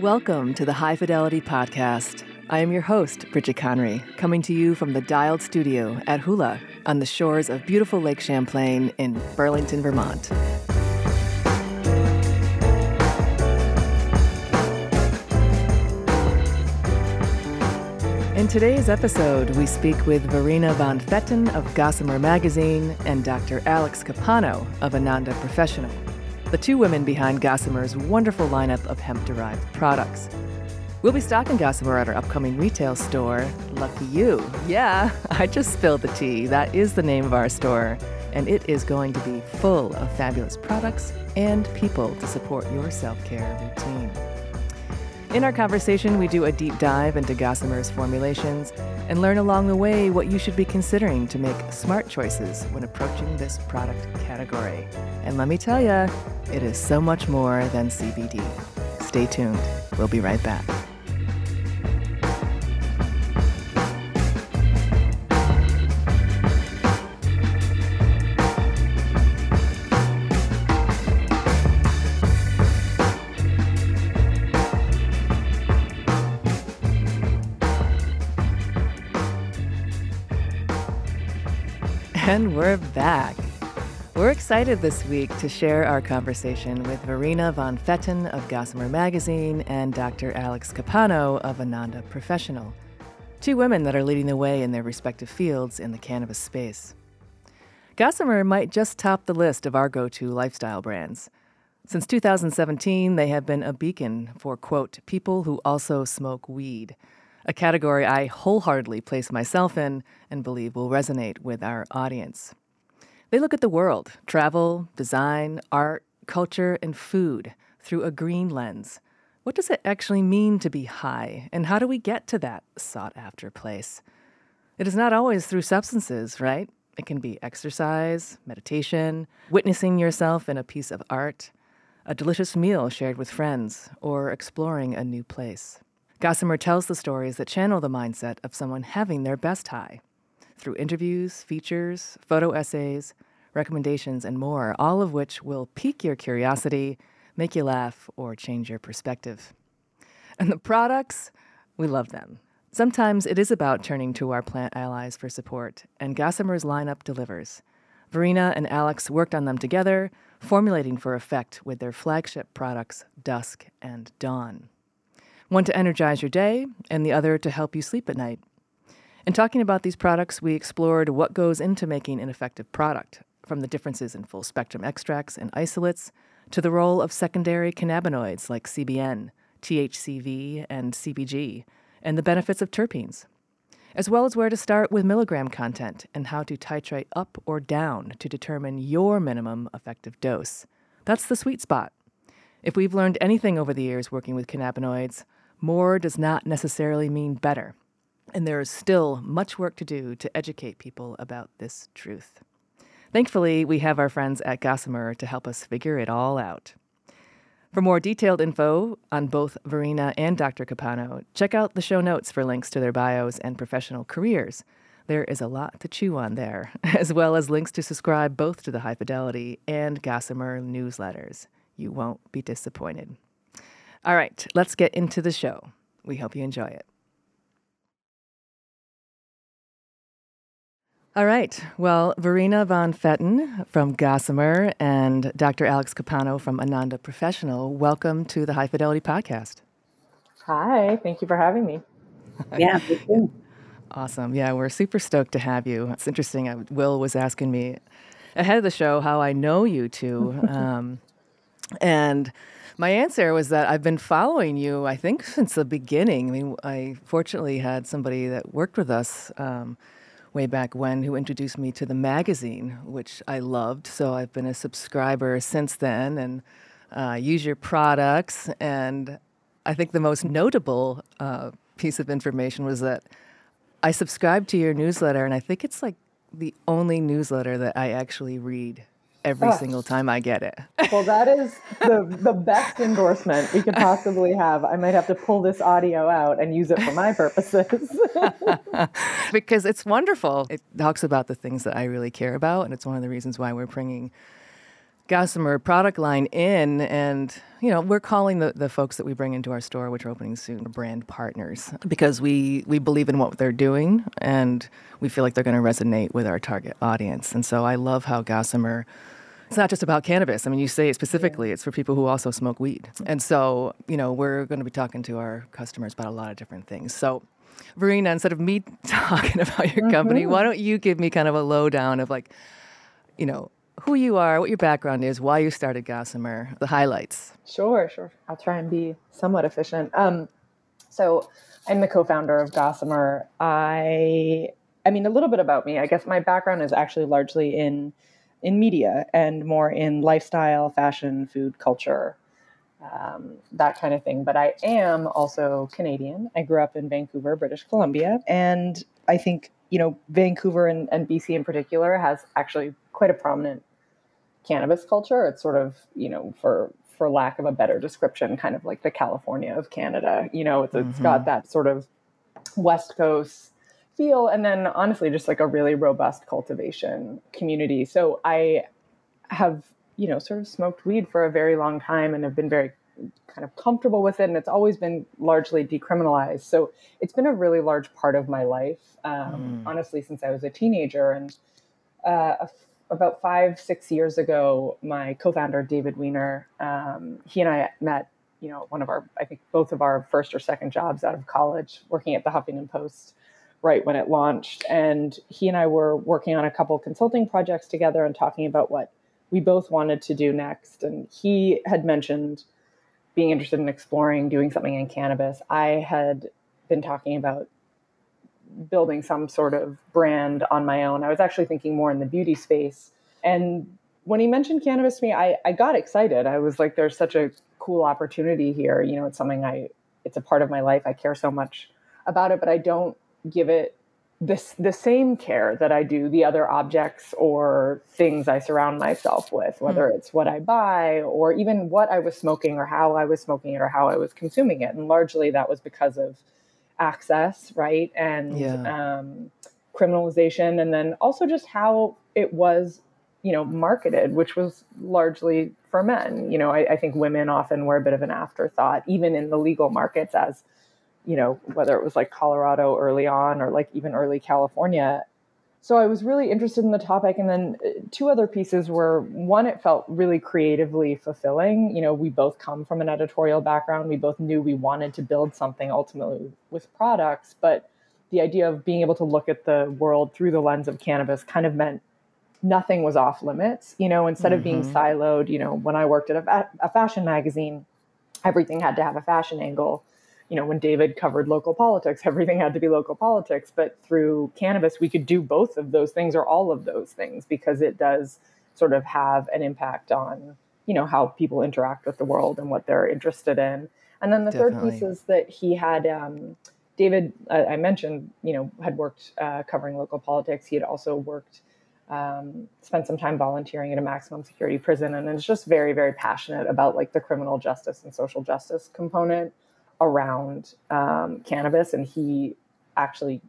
Welcome to the High Fidelity Podcast. I am your host, Bridget Conry, coming to you from the Dialed Studio at Hula on the shores of beautiful Lake Champlain in Burlington, Vermont. In today's episode, we speak with Verena von Pfetten of Gossamer Magazine and Dr. Alex Capano of Ananda Professional, the two women behind Gossamer's wonderful lineup of hemp derived products. We'll be stocking Gossamer at our upcoming retail store, Lucky You. Yeah, I just spilled the tea. That is the name of our store, and it is going to be full of fabulous products and people to support your self care routine. In our conversation, we do a deep dive into Gossamer's formulations and learn along the way what you should be considering to make smart choices when approaching this product category. And let me tell you, it is so much more than CBD. Stay tuned. We'll be right back. And we're back. We're excited this week to share our conversation with Verena von Pfetten of Gossamer Magazine and Dr. Alex Capano of Ananda Professional, two women that are leading the way in their respective fields in the cannabis space. Gossamer might just top the list of our go to lifestyle brands. Since 2017, they have been a beacon for, quote, people who also smoke weed a category I wholeheartedly place myself in and believe will resonate with our audience. They look at the world, travel, design, art, culture, and food through a green lens. What does it actually mean to be high, and how do we get to that sought after place? It is not always through substances, right? It can be exercise, meditation, witnessing yourself in a piece of art, a delicious meal shared with friends, or exploring a new place. Gossamer tells the stories that channel the mindset of someone having their best high through interviews, features, photo essays, recommendations, and more, all of which will pique your curiosity, make you laugh, or change your perspective. And the products, we love them. Sometimes it is about turning to our plant allies for support, and Gossamer's lineup delivers. Verena and Alex worked on them together, formulating for effect with their flagship products, Dusk and Dawn one to energize your day, and the other to help you sleep at night. In talking about these products, we explored what goes into making an effective product, from the differences in full spectrum extracts and isolates to the role of secondary cannabinoids like CBN, THCV, and CBG, and the benefits of terpenes, as well as where to start with milligram content and how to titrate up or down to determine your minimum effective dose. That's the sweet spot. If we've learned anything over the years working with cannabinoids, more does not necessarily mean better, and there is still much work to do to educate people about this truth. Thankfully, we have our friends at Gossamer to help us figure it all out. For more detailed info on both Verena and Dr. Capano, check out the show notes for links to their bios and professional careers. There is a lot to chew on there, as well as links to subscribe both to the High Fidelity and Gossamer newsletters. You won't be disappointed. All right, let's get into the show. We hope you enjoy it. All right. Well, Verena von Pfetten from Gossamer and Dr. Alex Capano from Ananda Professional, welcome to the High Fidelity Podcast. Hi, thank you for having me. Yeah, Awesome. Yeah, we're super stoked to have you. It's interesting. I, Will was asking me ahead of the show how I know you two. Um, and my answer was that I've been following you, I think, since the beginning. I mean, I fortunately had somebody that worked with us um, way back when who introduced me to the magazine, which I loved. So I've been a subscriber since then and uh, use your products. And I think the most notable uh, piece of information was that I subscribed to your newsletter, and I think it's like the only newsletter that I actually read every oh. single time I get it. well, that is the the best endorsement we could possibly have. I might have to pull this audio out and use it for my purposes. because it's wonderful. It talks about the things that I really care about, and it's one of the reasons why we're bringing Gossamer product line in, and you know we're calling the, the folks that we bring into our store, which are opening soon, brand partners, because we we believe in what they're doing, and we feel like they're going to resonate with our target audience. And so I love how Gossamer. It's not just about cannabis. I mean, you say it specifically. It's for people who also smoke weed. And so, you know, we're going to be talking to our customers about a lot of different things. So, Verena, instead of me talking about your mm-hmm. company, why don't you give me kind of a lowdown of like, you know, who you are, what your background is, why you started Gossamer, the highlights. Sure, sure. I'll try and be somewhat efficient. Um, so I'm the co-founder of Gossamer. I, I mean, a little bit about me. I guess my background is actually largely in in media and more in lifestyle, fashion, food, culture, um, that kind of thing. But I am also Canadian. I grew up in Vancouver, British Columbia, and I think you know Vancouver and, and BC in particular has actually quite a prominent cannabis culture. It's sort of, you know, for for lack of a better description, kind of like the California of Canada. You know, it's, mm-hmm. it's got that sort of West Coast feel, and then honestly, just like a really robust cultivation community. So I have, you know, sort of smoked weed for a very long time and have been very kind of comfortable with it, and it's always been largely decriminalized. So it's been a really large part of my life, um, mm. honestly, since I was a teenager. And uh, a about five, six years ago, my co-founder David Weiner, um, he and I met. You know, one of our, I think, both of our first or second jobs out of college, working at the Huffington Post, right when it launched. And he and I were working on a couple consulting projects together and talking about what we both wanted to do next. And he had mentioned being interested in exploring doing something in cannabis. I had been talking about building some sort of brand on my own. I was actually thinking more in the beauty space. And when he mentioned cannabis to me, I, I got excited. I was like, there's such a cool opportunity here. You know, it's something I, it's a part of my life. I care so much about it, but I don't give it this the same care that I do the other objects or things I surround myself with, whether mm. it's what I buy or even what I was smoking or how I was smoking it or how I was consuming it. And largely that was because of access, right? And yeah. um, criminalization, and then also just how it was, you know, marketed, which was largely for men. You know, I, I think women often were a bit of an afterthought, even in the legal markets, as you know, whether it was like Colorado early on or like even early California, so I was really interested in the topic. And then uh, two other pieces were one, it felt really creatively fulfilling. You know, we both come from an editorial background. We both knew we wanted to build something ultimately with products, but the idea of being able to look at the world through the lens of cannabis kind of meant nothing was off limits. You know, instead mm-hmm. of being mm-hmm. siloed, you know, when I worked at a, a fashion magazine, everything had to have a fashion angle you know, when David covered local politics, everything had to be local politics. But through cannabis, we could do both of those things or all of those things because it does sort of have an impact on, you know, how people interact with the world and what they're interested in. And then the Definitely. third piece is that he had, um, David, uh, I mentioned, you know, had worked uh, covering local politics. He had also worked, um, spent some time volunteering at a maximum security prison, and is just very, very passionate about like the criminal justice and social justice component around um, cannabis, and he actually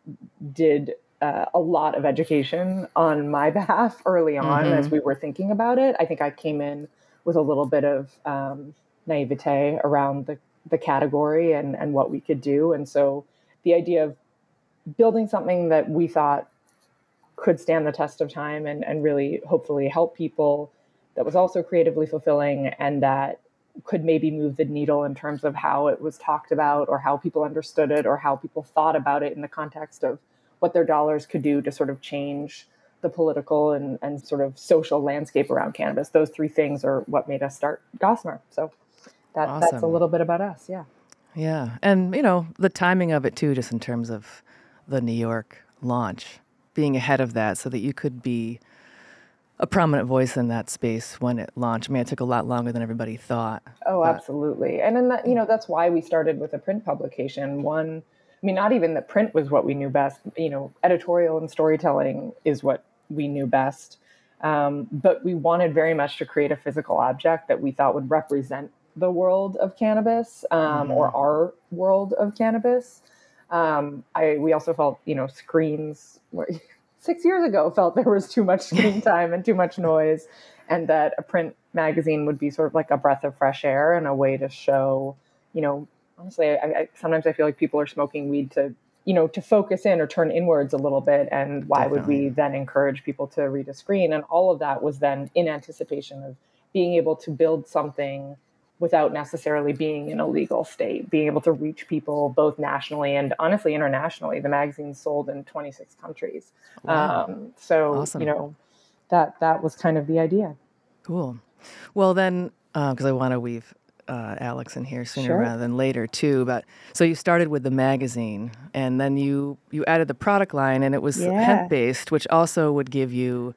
did uh, a lot of education on my behalf early on mm-hmm. as we were thinking about it. I think I came in with a little bit of um, naivete around the, the category and, and what we could do. And so the idea of building something that we thought could stand the test of time and, and really hopefully help people that was also creatively fulfilling and that could maybe move the needle in terms of how it was talked about or how people understood it or how people thought about it in the context of what their dollars could do to sort of change the political and, and sort of social landscape around cannabis. Those three things are what made us start Gossamer. So that, awesome. that's a little bit about us. Yeah. Yeah. And, you know, the timing of it too, just in terms of the New York launch, being ahead of that so that you could be a prominent voice in that space when it launched. I mean, it took a lot longer than everybody thought. Oh, but. absolutely. And then that, you know, that's why we started with a print publication. One, I mean, not even the print was what we knew best. You know, editorial and storytelling is what we knew best. Um, but we wanted very much to create a physical object that we thought would represent the world of cannabis um, mm-hmm. or our world of cannabis. Um, I we also felt you know screens six years ago felt there was too much screen time and too much noise. and that a print magazine would be sort of like a breath of fresh air and a way to show, you know, honestly, I, I, sometimes I feel like people are smoking weed to, you know, to focus in or turn inwards a little bit. And why Definitely. would we then encourage people to read a screen? And all of that was then in anticipation of being able to build something without necessarily being in a legal state, being able to reach people both nationally and honestly internationally. The magazine's sold in 26 countries. Wow. Um, so, awesome. you know, that that was kind of the idea. Cool. Well, then, because uh, I want to weave uh, Alex in here sooner sure. rather than later too. But so you started with the magazine, and then you you added the product line, and it was yeah. hemp based, which also would give you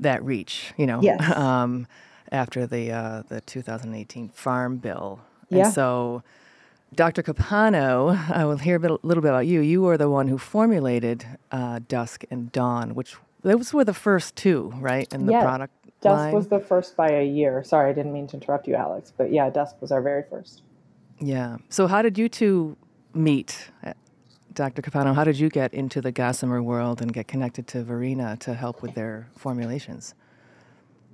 that reach. You know, yes. um, after the uh, the 2018 Farm Bill. Yeah. And so, Dr. Capano, I will hear a, bit, a little bit about you. You were the one who formulated uh, Dusk and Dawn, which those were the first two, right, in the yeah. product Dusk line? was the first by a year. Sorry, I didn't mean to interrupt you, Alex, but yeah, Dusk was our very first. Yeah. So, how did you two meet, uh, Dr. Capano? How did you get into the gossamer world and get connected to Verena to help with their formulations?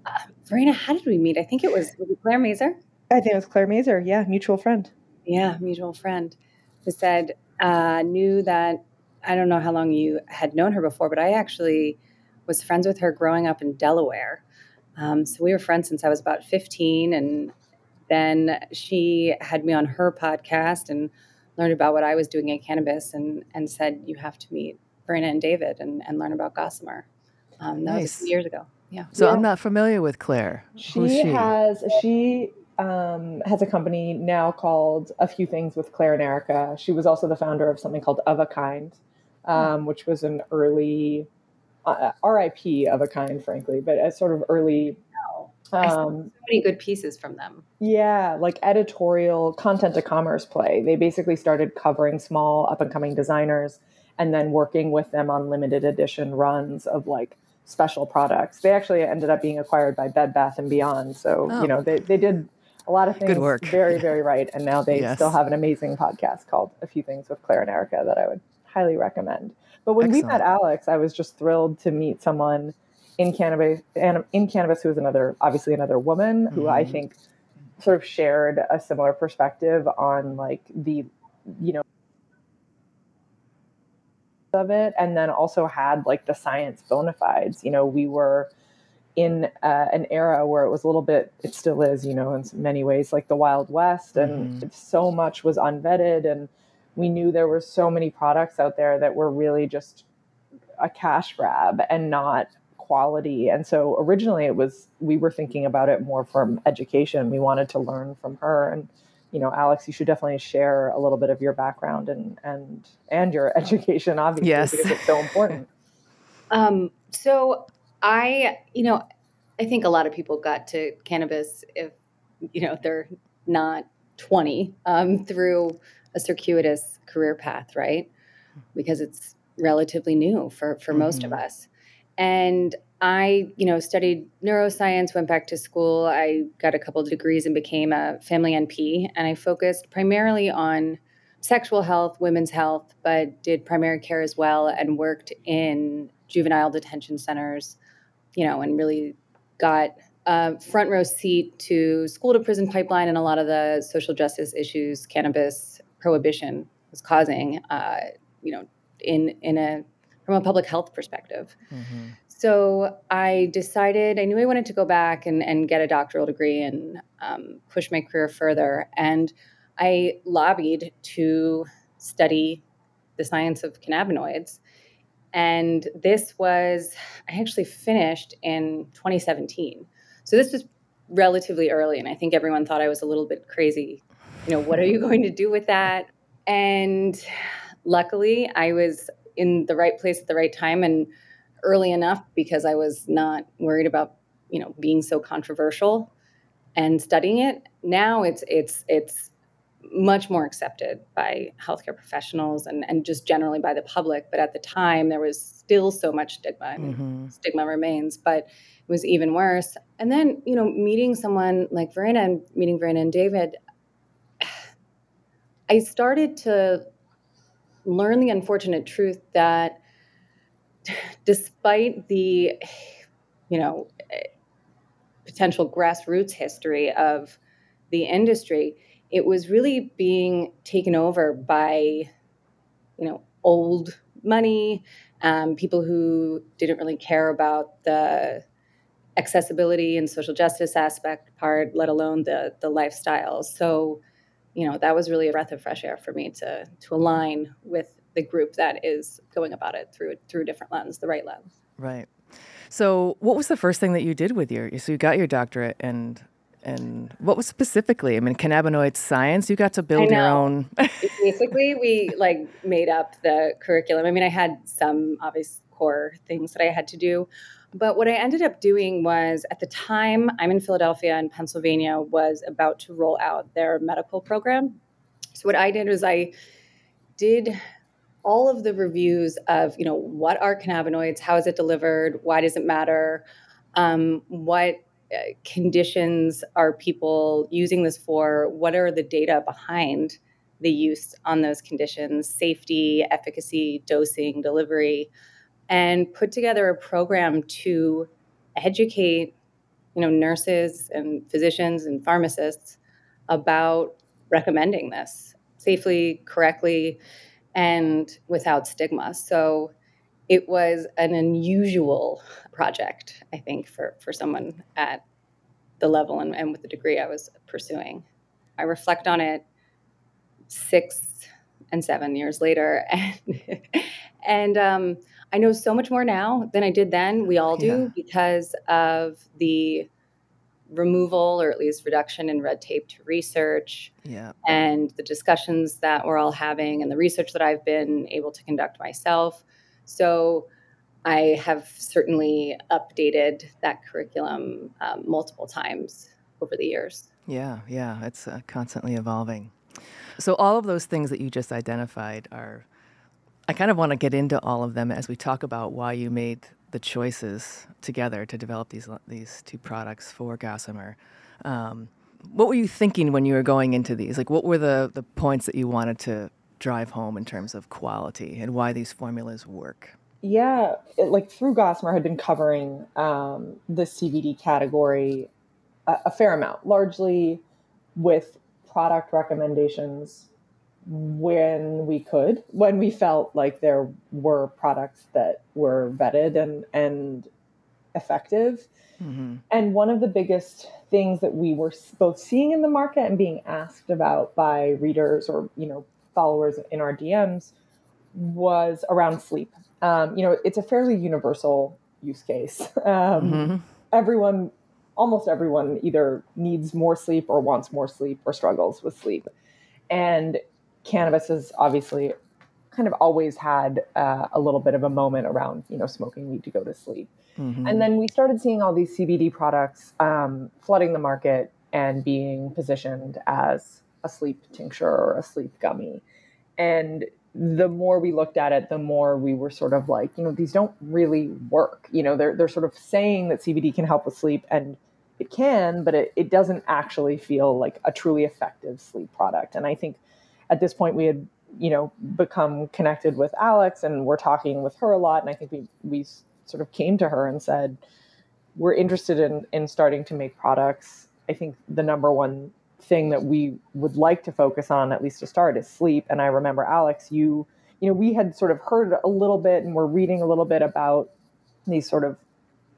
Uh, Verena, how did we meet? I think it was, was it Claire Mazur. I think it was Claire Mazur. Yeah, mutual friend. Yeah, mutual friend who said, uh, knew that I don't know how long you had known her before, but I actually was friends with her growing up in Delaware. Um, so we were friends since I was about 15. And then she had me on her podcast and learned about what I was doing in cannabis and, and said, You have to meet Verena and David and, and learn about Gossamer. Um, that nice. was a few years ago. Yeah. So yeah. I'm not familiar with Claire. She, she? has she um, has a company now called A Few Things with Claire and Erica. She was also the founder of something called Of a Kind, um, hmm. which was an early uh, RIP of a kind, frankly, but a sort of early. Um, so many good pieces from them. Yeah, like editorial content to commerce play. They basically started covering small up and coming designers and then working with them on limited edition runs of like special products. They actually ended up being acquired by Bed Bath and Beyond. So, oh. you know, they, they did a lot of things Good work. very, very right. And now they yes. still have an amazing podcast called A Few Things with Claire and Erica that I would highly recommend. But when Excellent. we met Alex, I was just thrilled to meet someone in cannabis and in cannabis who was another obviously another woman who mm-hmm. I think sort of shared a similar perspective on like the you know of it and then also had like the science bona fides you know we were in uh, an era where it was a little bit it still is you know in many ways like the wild west and mm-hmm. so much was unvetted and we knew there were so many products out there that were really just a cash grab and not quality. And so originally it was we were thinking about it more from education. We wanted to learn from her and you know, Alex, you should definitely share a little bit of your background and and and your education, obviously, yes. because it's so important. Um, so I, you know, I think a lot of people got to cannabis if you know they're not 20 um, through a circuitous career path, right? Because it's relatively new for for mm-hmm. most of mm-hmm. us. And I, you know, studied neuroscience, went back to school. I got a couple degrees and became a family NP, and I focused primarily on sexual health, women's health, but did primary care as well and worked in juvenile detention centers, you know, and really got a front row seat to school to prison pipeline and a lot of the social justice issues cannabis prohibition was causing, uh, you know, in in a from a public health perspective. Mm-hmm. So I decided I knew I wanted to go back and, and get a doctoral degree and um, push my career further. And I lobbied to study the science of cannabinoids. And this was, I actually finished in 2017. So this was relatively early. And I think everyone thought I was a little bit crazy. You know, what are you going to do with that? And luckily, I was in the right place at the right time and early enough because I was not worried about, you know, being so controversial and studying it. Now it's it's it's much more accepted by healthcare professionals and, and just generally by the public. But at the time, there was still so much stigma. mm-hmm. Stigma remains, but it was even worse. And then, you know, meeting someone like Verena and meeting Verena and David, I started to learn the unfortunate truth that despite the, you know, potential grassroots history of the industry, it was really being taken over by, you know, old money, um, people who didn't really care about the accessibility and social justice aspect part, let alone the the lifestyle. So, you know, that was really a breath of fresh air for me to to align with the group that is going about it through through a different lens, the right lens. Right. So, what was the first thing that you did with your? So you got your doctorate, and and what was specifically? I mean, cannabinoid science. You got to build your own. Basically, we like made up the curriculum. I mean, I had some obvious core things that I had to do, but what I ended up doing was at the time I'm in Philadelphia and Pennsylvania was about to roll out their medical program. So what I did was I did all of the reviews of you know what are cannabinoids, how is it delivered, why does it matter, um, what uh, conditions are people using this for, what are the data behind the use on those conditions, safety, efficacy, dosing, delivery and put together a program to educate you know nurses and physicians and pharmacists about recommending this safely correctly and without stigma so it was an unusual project i think for, for someone at the level and, and with the degree i was pursuing i reflect on it six and seven years later and and um, I know so much more now than I did then. We all do yeah. because of the removal or at least reduction in red tape to research yeah. and the discussions that we're all having and the research that I've been able to conduct myself. So I have certainly updated that curriculum um, multiple times over the years. Yeah, yeah, it's uh, constantly evolving. So all of those things that you just identified are I kind of want to get into all of them as we talk about why you made the choices together to develop these these two products for Gossamer. Um, what were you thinking when you were going into these? Like, what were the the points that you wanted to drive home in terms of quality and why these formulas work? Yeah, it, like through Gossamer had been covering um, the CBD category a, a fair amount, largely with product recommendations when we could, when we felt like there were products that were vetted and and effective. Mm-hmm. And one of the biggest things that we were both seeing in the market and being asked about by readers or you know followers in our DMs was around sleep. Um, you know, it's a fairly universal use case. Um, mm-hmm. Everyone, almost everyone, either needs more sleep or wants more sleep or struggles with sleep. And cannabis has obviously kind of always had uh, a little bit of a moment around you know smoking weed to go to sleep. Mm-hmm. and then we started seeing all these cbd products um, flooding the market and being positioned as a sleep tincture or a sleep gummy. And the more we looked at it the more we were sort of like you know these don't really work. You know they're, they're sort of saying that cbd can help with sleep and it can but it, it doesn't actually feel like a truly effective sleep product. And i think at this point we had you know become connected with Alex and we're talking with her a lot. And I think we we sort of came to her and said we're interested in in starting to make products. I think the number one thing that we would like to focus on at least to start is sleep. And I remember Alex you you know we had sort of heard a little bit and we're reading a little bit about these sort of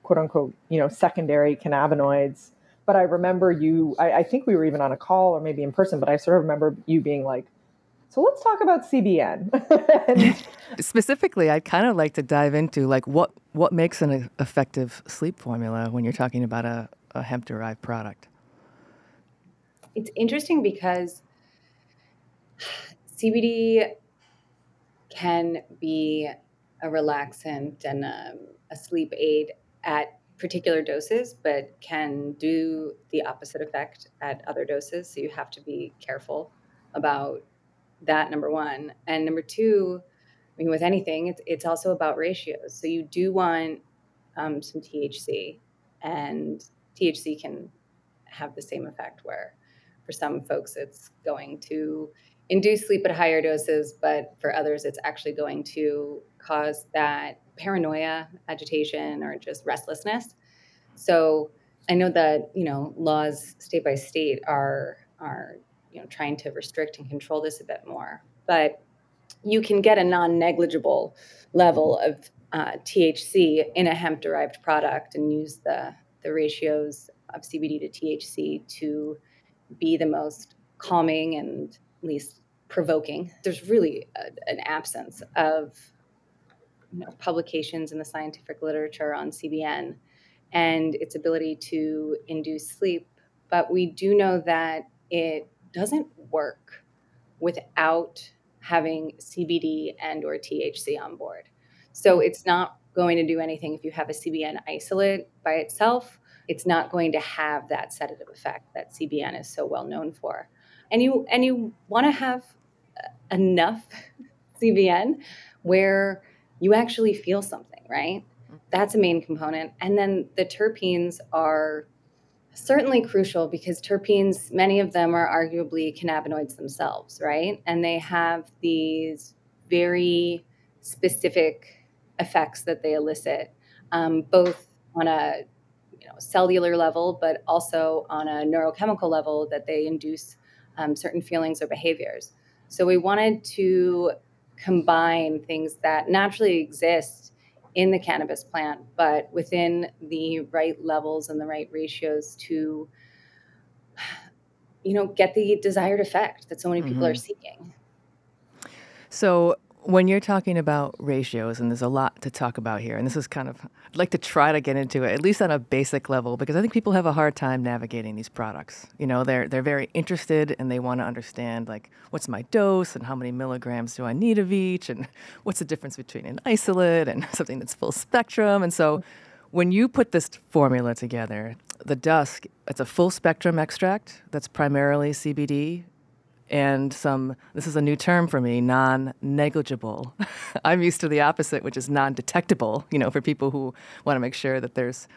quote unquote you know secondary cannabinoids. But I remember you I, I think we were even on a call or maybe in person but I sort of remember you being like so let's talk about CBN. Specifically, I'd kind of like to dive into like what what makes an effective sleep formula when you're talking about a, a hemp derived product. It's interesting because CBD can be a relaxant and a, a sleep aid at particular doses, but can do the opposite effect at other doses. So you have to be careful about that number one. And number two i mean with anything it's, it's also about ratios. So you do want um, some thc and thc can have the same effect where for some folks it's going to induce sleep at higher doses but for others it's actually going to cause that paranoia agitation or just restlessness. So I know that you know laws state by state are are you know trying to restrict and control this a bit more, but you can get a non-negligible level of uh, THC in a hemp-derived product and use the the ratios of CBD to THC to be the most calming and least provoking. There's really a, an absence of you know, publications in the scientific literature on CBN and its ability to induce sleep. But we do know that it doesn't work without having CBD and or THC on board. So it's not going to do anything if you have a CBN isolate by itself. It's not going to have that sedative effect that CBN is so well known for. And you and you want to have enough CBN where you actually feel something, right? Mm-hmm. That's a main component. And then the terpenes are certainly crucial because terpenes, many of them are arguably cannabinoids themselves, right? And they have these very specific effects that they elicit, um, both on a you know, cellular level, but also on a neurochemical level that they induce um, certain feelings or behaviors. So we wanted to combine things that naturally exist in the cannabis plant, but within the right levels and the right ratios to, you know, get the desired effect that so many people mm-hmm. are seeking. So when you're talking about ratios, and there's a lot to talk about here, and this is kind of, I'd like to try to get into it, at least on a basic level, because I think people have a hard time navigating these products. You know, they're, they're very interested and they want to understand, like, what's my dose and how many milligrams do I need of each, and what's the difference between an isolate and something that's full spectrum. And so when you put this formula together, the dusk, it's a full spectrum extract that's primarily CBD and some this is a new term for me non-negligible. I'm used to the opposite which is non-detectable you know for people who want to make sure that there's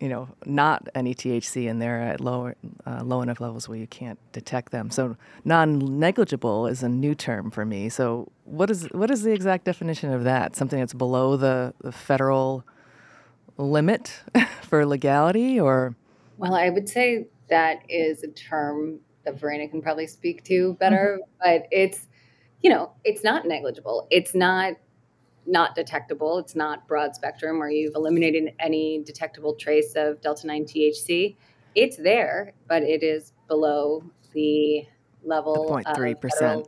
you know not any thc in there at low uh, low enough levels where you can't detect them. So non-negligible is a new term for me. So what is what is the exact definition of that? Something that's below the, the federal limit for legality or? Well i would say that is a term that Verena can probably speak to better, mm-hmm. but it's you know, it's not negligible. It's not not detectable. It's not broad spectrum where you've eliminated any detectable trace of delta 9 THC. It's there, but it is below the level the 0.3%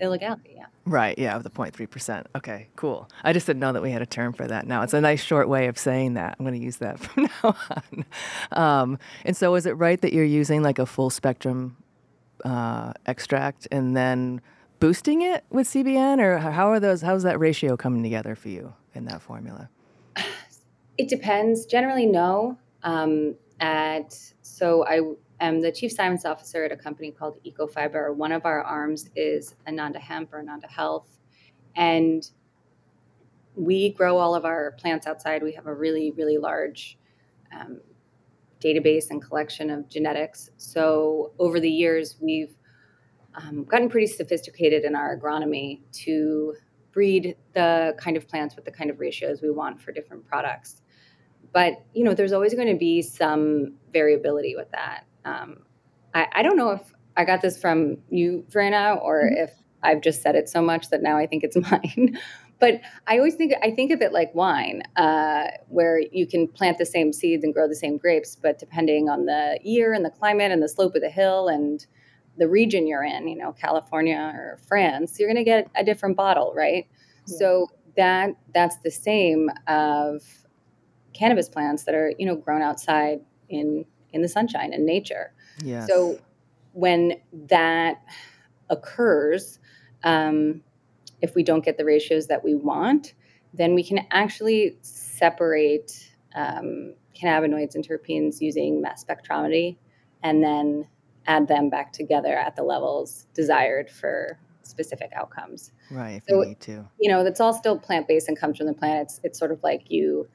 illegality. Yeah. Right. Yeah, the 0.3%. Okay, cool. I just didn't know that we had a term for that now. It's a nice short way of saying that. I'm going to use that from now on. Um, and so, is it right that you're using like a full spectrum uh, extract and then boosting it with CBN, or how are those? How's that ratio coming together for you in that formula? It depends. Generally, no. Um, at so I am the chief science officer at a company called Ecofibre. One of our arms is Ananda Hemp or Ananda Health. And we grow all of our plants outside. We have a really, really large um, database and collection of genetics. So over the years, we've um, gotten pretty sophisticated in our agronomy to breed the kind of plants with the kind of ratios we want for different products. But you know, there's always going to be some variability with that. Um, I, I, don't know if I got this from you, Verena, or mm-hmm. if I've just said it so much that now I think it's mine. but I always think I think of it like wine, uh, where you can plant the same seeds and grow the same grapes, but depending on the year and the climate and the slope of the hill and the region you're in, you know, California or France, you're going to get a different bottle, right? Yeah. So that that's the same of cannabis plants that are you know grown outside in in the sunshine and nature. Yes. So when that occurs, um, if we don't get the ratios that we want, then we can actually separate um, cannabinoids and terpenes using mass spectrometry and then add them back together at the levels desired for specific outcomes. Right, if so, you need to. You know, that's all still plant based and comes from the plant. It's, it's sort of like you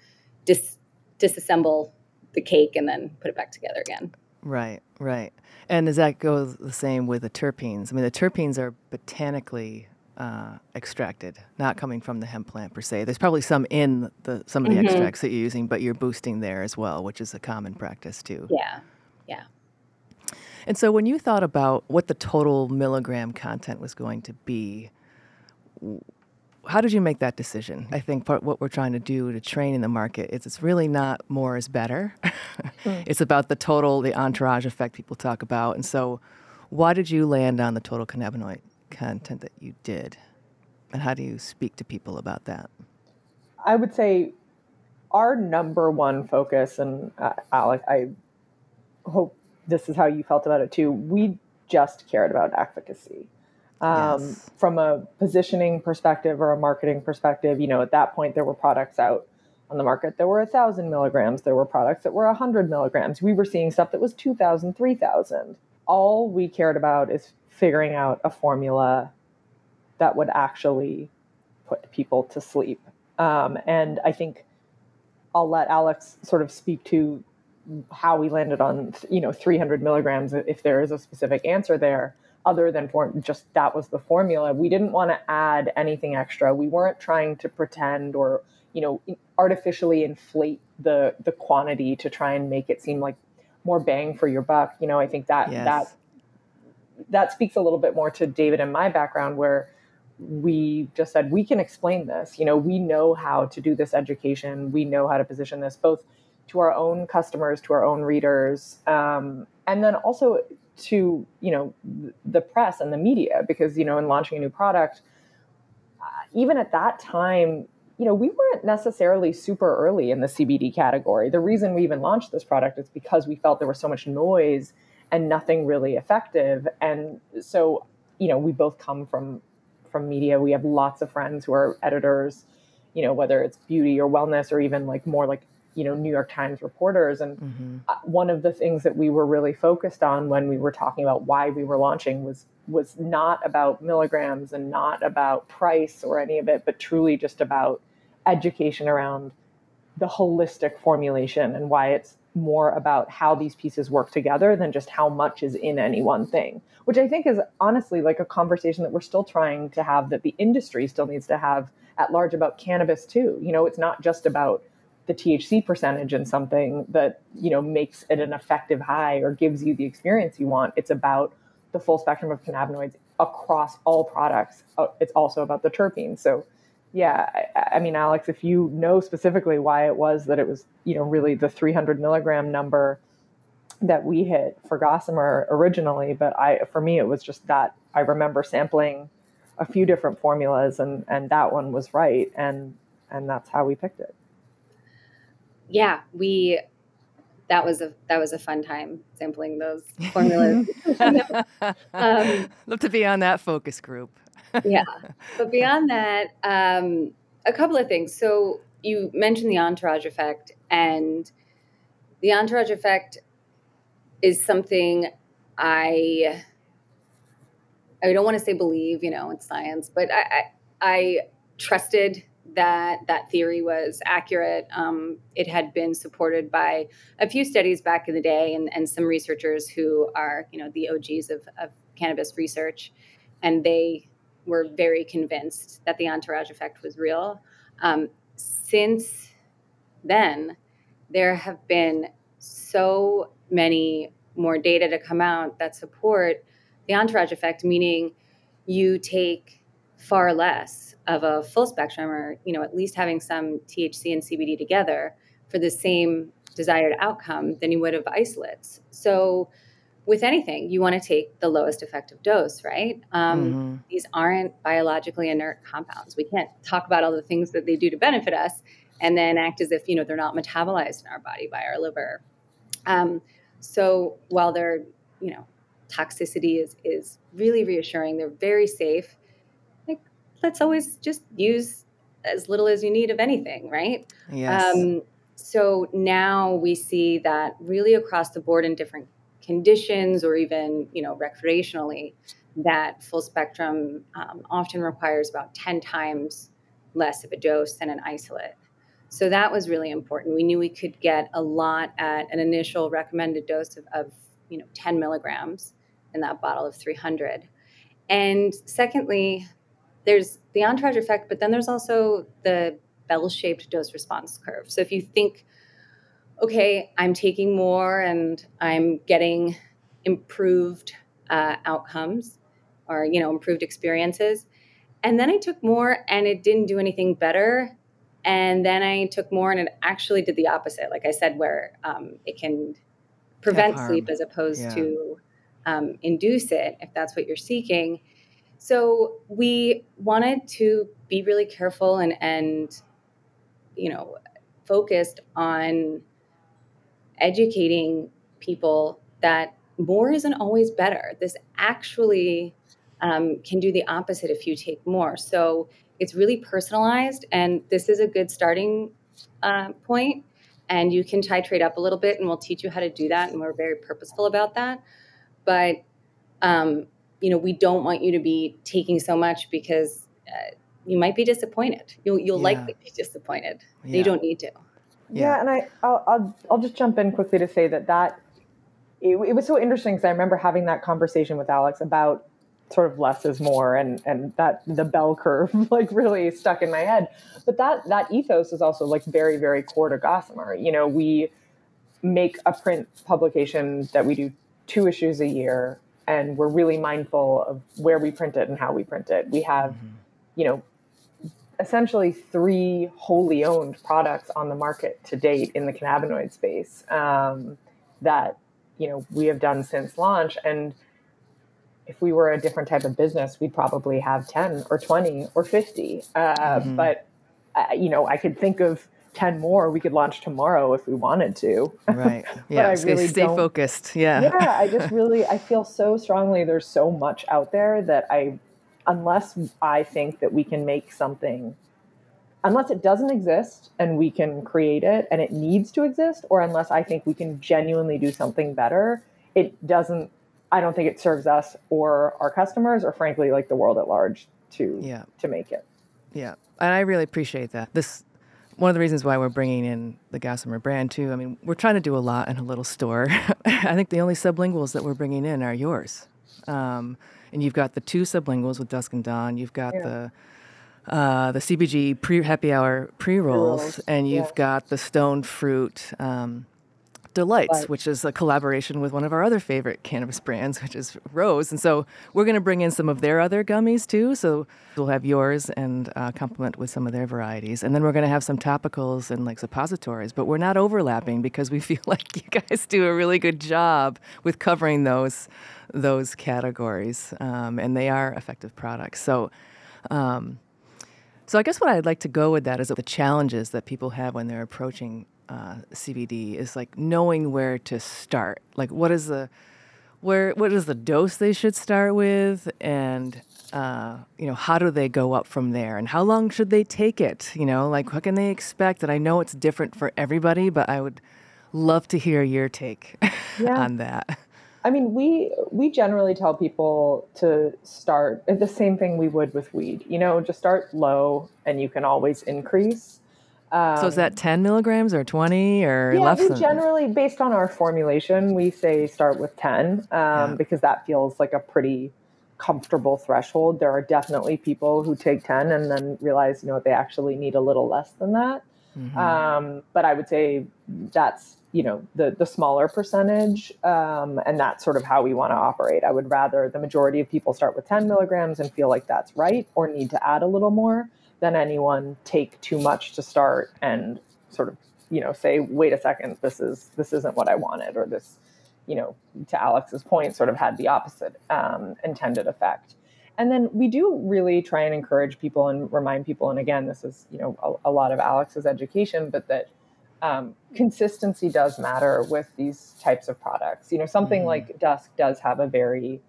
dis- disassemble the cake and then put it back together again. Right, right. And does that go the same with the terpenes? I mean, the terpenes are botanically uh, extracted, not coming from the hemp plant per se. There's probably some in the some of the mm-hmm. extracts that you're using, but you're boosting there as well, which is a common practice too. Yeah, yeah. And so when you thought about what the total milligram content was going to be, how did you make that decision? I think part what we're trying to do to train in the market is it's really not more is better. mm. It's about the total, the entourage effect people talk about. And so, why did you land on the total cannabinoid content that you did? And how do you speak to people about that? I would say our number one focus, and uh, Alex, I hope this is how you felt about it too. We just cared about efficacy. Um, yes. From a positioning perspective or a marketing perspective, you know, at that point there were products out on the market there were a thousand milligrams. There were products that were a hundred milligrams. We were seeing stuff that was 2,000, 3,000. All we cared about is figuring out a formula that would actually put people to sleep. Um, and I think I'll let Alex sort of speak to how we landed on, you know, 300 milligrams if there is a specific answer there other than for just that was the formula. We didn't want to add anything extra. We weren't trying to pretend or you know artificially inflate the the quantity to try and make it seem like more bang for your buck. You know, I think that yes. that that speaks a little bit more to David and my background where we just said we can explain this. You know, we know how to do this education. We know how to position this both to our own customers, to our own readers, um, and then also to you know the press and the media because you know in launching a new product uh, even at that time you know we weren't necessarily super early in the cbd category. The reason we even launched this product is because we felt there was so much noise and nothing really effective. And so you know we both come from from media. We have lots of friends who are editors you know whether it's beauty or wellness or even like more like you know New York Times reporters and mm-hmm. Uh, one of the things that we were really focused on when we were talking about why we were launching was was not about milligrams and not about price or any of it but truly just about education around the holistic formulation and why it's more about how these pieces work together than just how much is in any one thing which i think is honestly like a conversation that we're still trying to have that the industry still needs to have at large about cannabis too you know it's not just about the THC percentage in something that you know makes it an effective high or gives you the experience you want. It's about the full spectrum of cannabinoids across all products. Uh, it's also about the terpenes. So, yeah, I, I, mean, Alex, if you know specifically why it was that it was you know really the 300 milligram number that we hit for Gossamer originally, but I for me it was just that I remember sampling a few different formulas and and that one was right and and that's how we picked it yeah, we that was a that was a fun time sampling those formulas. um, Love to be on that focus group. yeah, but beyond that, um, a couple of things. So you mentioned the entourage effect, and the entourage effect is something I I don't want to say believe, you know, in science, but I, I, I trusted that that theory was accurate. Um, it had been supported by a few studies back in the day and, and some researchers who are, you know, the OGs of, of cannabis research. And they were very convinced that the entourage effect was real. Um, since then, there have been so many more data to come out that support the entourage effect, meaning you take far less of a full spectrum or you know at least having some THC and CBD together for the same desired outcome than you would of isolates. So with anything, you want to take the lowest effective dose, right? Um, mm-hmm. These aren't biologically inert compounds. We can't talk about all the things that they do to benefit us and then act as if you know they're not metabolized in our body by our liver. Um, so while their you know toxicity is is really reassuring, they're very safe let's always just use as little as you need of anything, right? Yes. Um, so now we see that really across the board in different conditions or even, you know, recreationally, that full spectrum um, often requires about 10 times less of a dose than an isolate. So that was really important. We knew we could get a lot at an initial recommended dose of, of you know, 10 milligrams in that bottle of 300. And secondly, there's the entourage effect, but then there's also the bell shaped dose response curve. So if you think, okay, I'm taking more and I'm getting improved uh, outcomes or you know improved experiences and then i took more and it didn't do anything better and then i took more and it actually did the opposite like i said where um, it can prevent sleep as opposed yeah. to um, induce it if that's what you're seeking so we wanted to be really careful and and you know focused on educating people that more isn't always better. This actually um, can do the opposite if you take more. So it's really personalized, and this is a good starting uh, point. And you can titrate up a little bit, and we'll teach you how to do that. And we're very purposeful about that. But um, you know, we don't want you to be taking so much because uh, you might be disappointed. You'll you'll yeah. likely be disappointed. Yeah. You don't need to. Yeah, yeah and I I'll, I'll I'll just jump in quickly to say that that it, it was so interesting because I remember having that conversation with Alex about sort of less is more and and that the bell curve like really stuck in my head but that that ethos is also like very very core to gossamer you know we make a print publication that we do two issues a year and we're really mindful of where we print it and how we print it we have mm-hmm. you know essentially three wholly owned products on the market to date in the cannabinoid space um, that you know we have done since launch and if we were a different type of business we'd probably have 10 or 20 or 50 uh, mm-hmm. but uh, you know i could think of 10 more we could launch tomorrow if we wanted to right yeah I really stay focused yeah yeah i just really i feel so strongly there's so much out there that i unless i think that we can make something unless it doesn't exist and we can create it and it needs to exist, or unless I think we can genuinely do something better, it doesn't, I don't think it serves us or our customers or frankly like the world at large to, yeah. to make it. Yeah. And I really appreciate that. This, one of the reasons why we're bringing in the Gossamer brand too. I mean, we're trying to do a lot in a little store. I think the only sublinguals that we're bringing in are yours. Um, and you've got the two sublinguals with Dusk and Dawn. You've got yeah. the uh, the CBG pre happy hour pre rolls, and you've yeah. got the stone fruit um, delights, right. which is a collaboration with one of our other favorite cannabis brands, which is Rose. And so we're going to bring in some of their other gummies too. So we'll have yours and uh, complement with some of their varieties, and then we're going to have some topicals and like suppositories. But we're not overlapping because we feel like you guys do a really good job with covering those those categories, um, and they are effective products. So. Um, so I guess what I'd like to go with that is the challenges that people have when they're approaching uh, CBD is like knowing where to start. Like what is the where what is the dose they should start with, and uh, you know how do they go up from there, and how long should they take it? You know, like what can they expect? And I know it's different for everybody, but I would love to hear your take yeah. on that. I mean, we we generally tell people to start the same thing we would with weed. You know, just start low, and you can always increase. Um, so is that 10 milligrams or 20 or yeah, less? than... generally, based on our formulation, we say start with 10 um, yeah. because that feels like a pretty comfortable threshold. There are definitely people who take 10 and then realize, you know, they actually need a little less than that. Mm-hmm. Um, but I would say that's you know the the smaller percentage um, and that's sort of how we want to operate i would rather the majority of people start with 10 milligrams and feel like that's right or need to add a little more than anyone take too much to start and sort of you know say wait a second this is this isn't what i wanted or this you know to alex's point sort of had the opposite um, intended effect and then we do really try and encourage people and remind people and again this is you know a, a lot of alex's education but that um, consistency does matter with these types of products. You know, something mm-hmm. like Dusk does have a very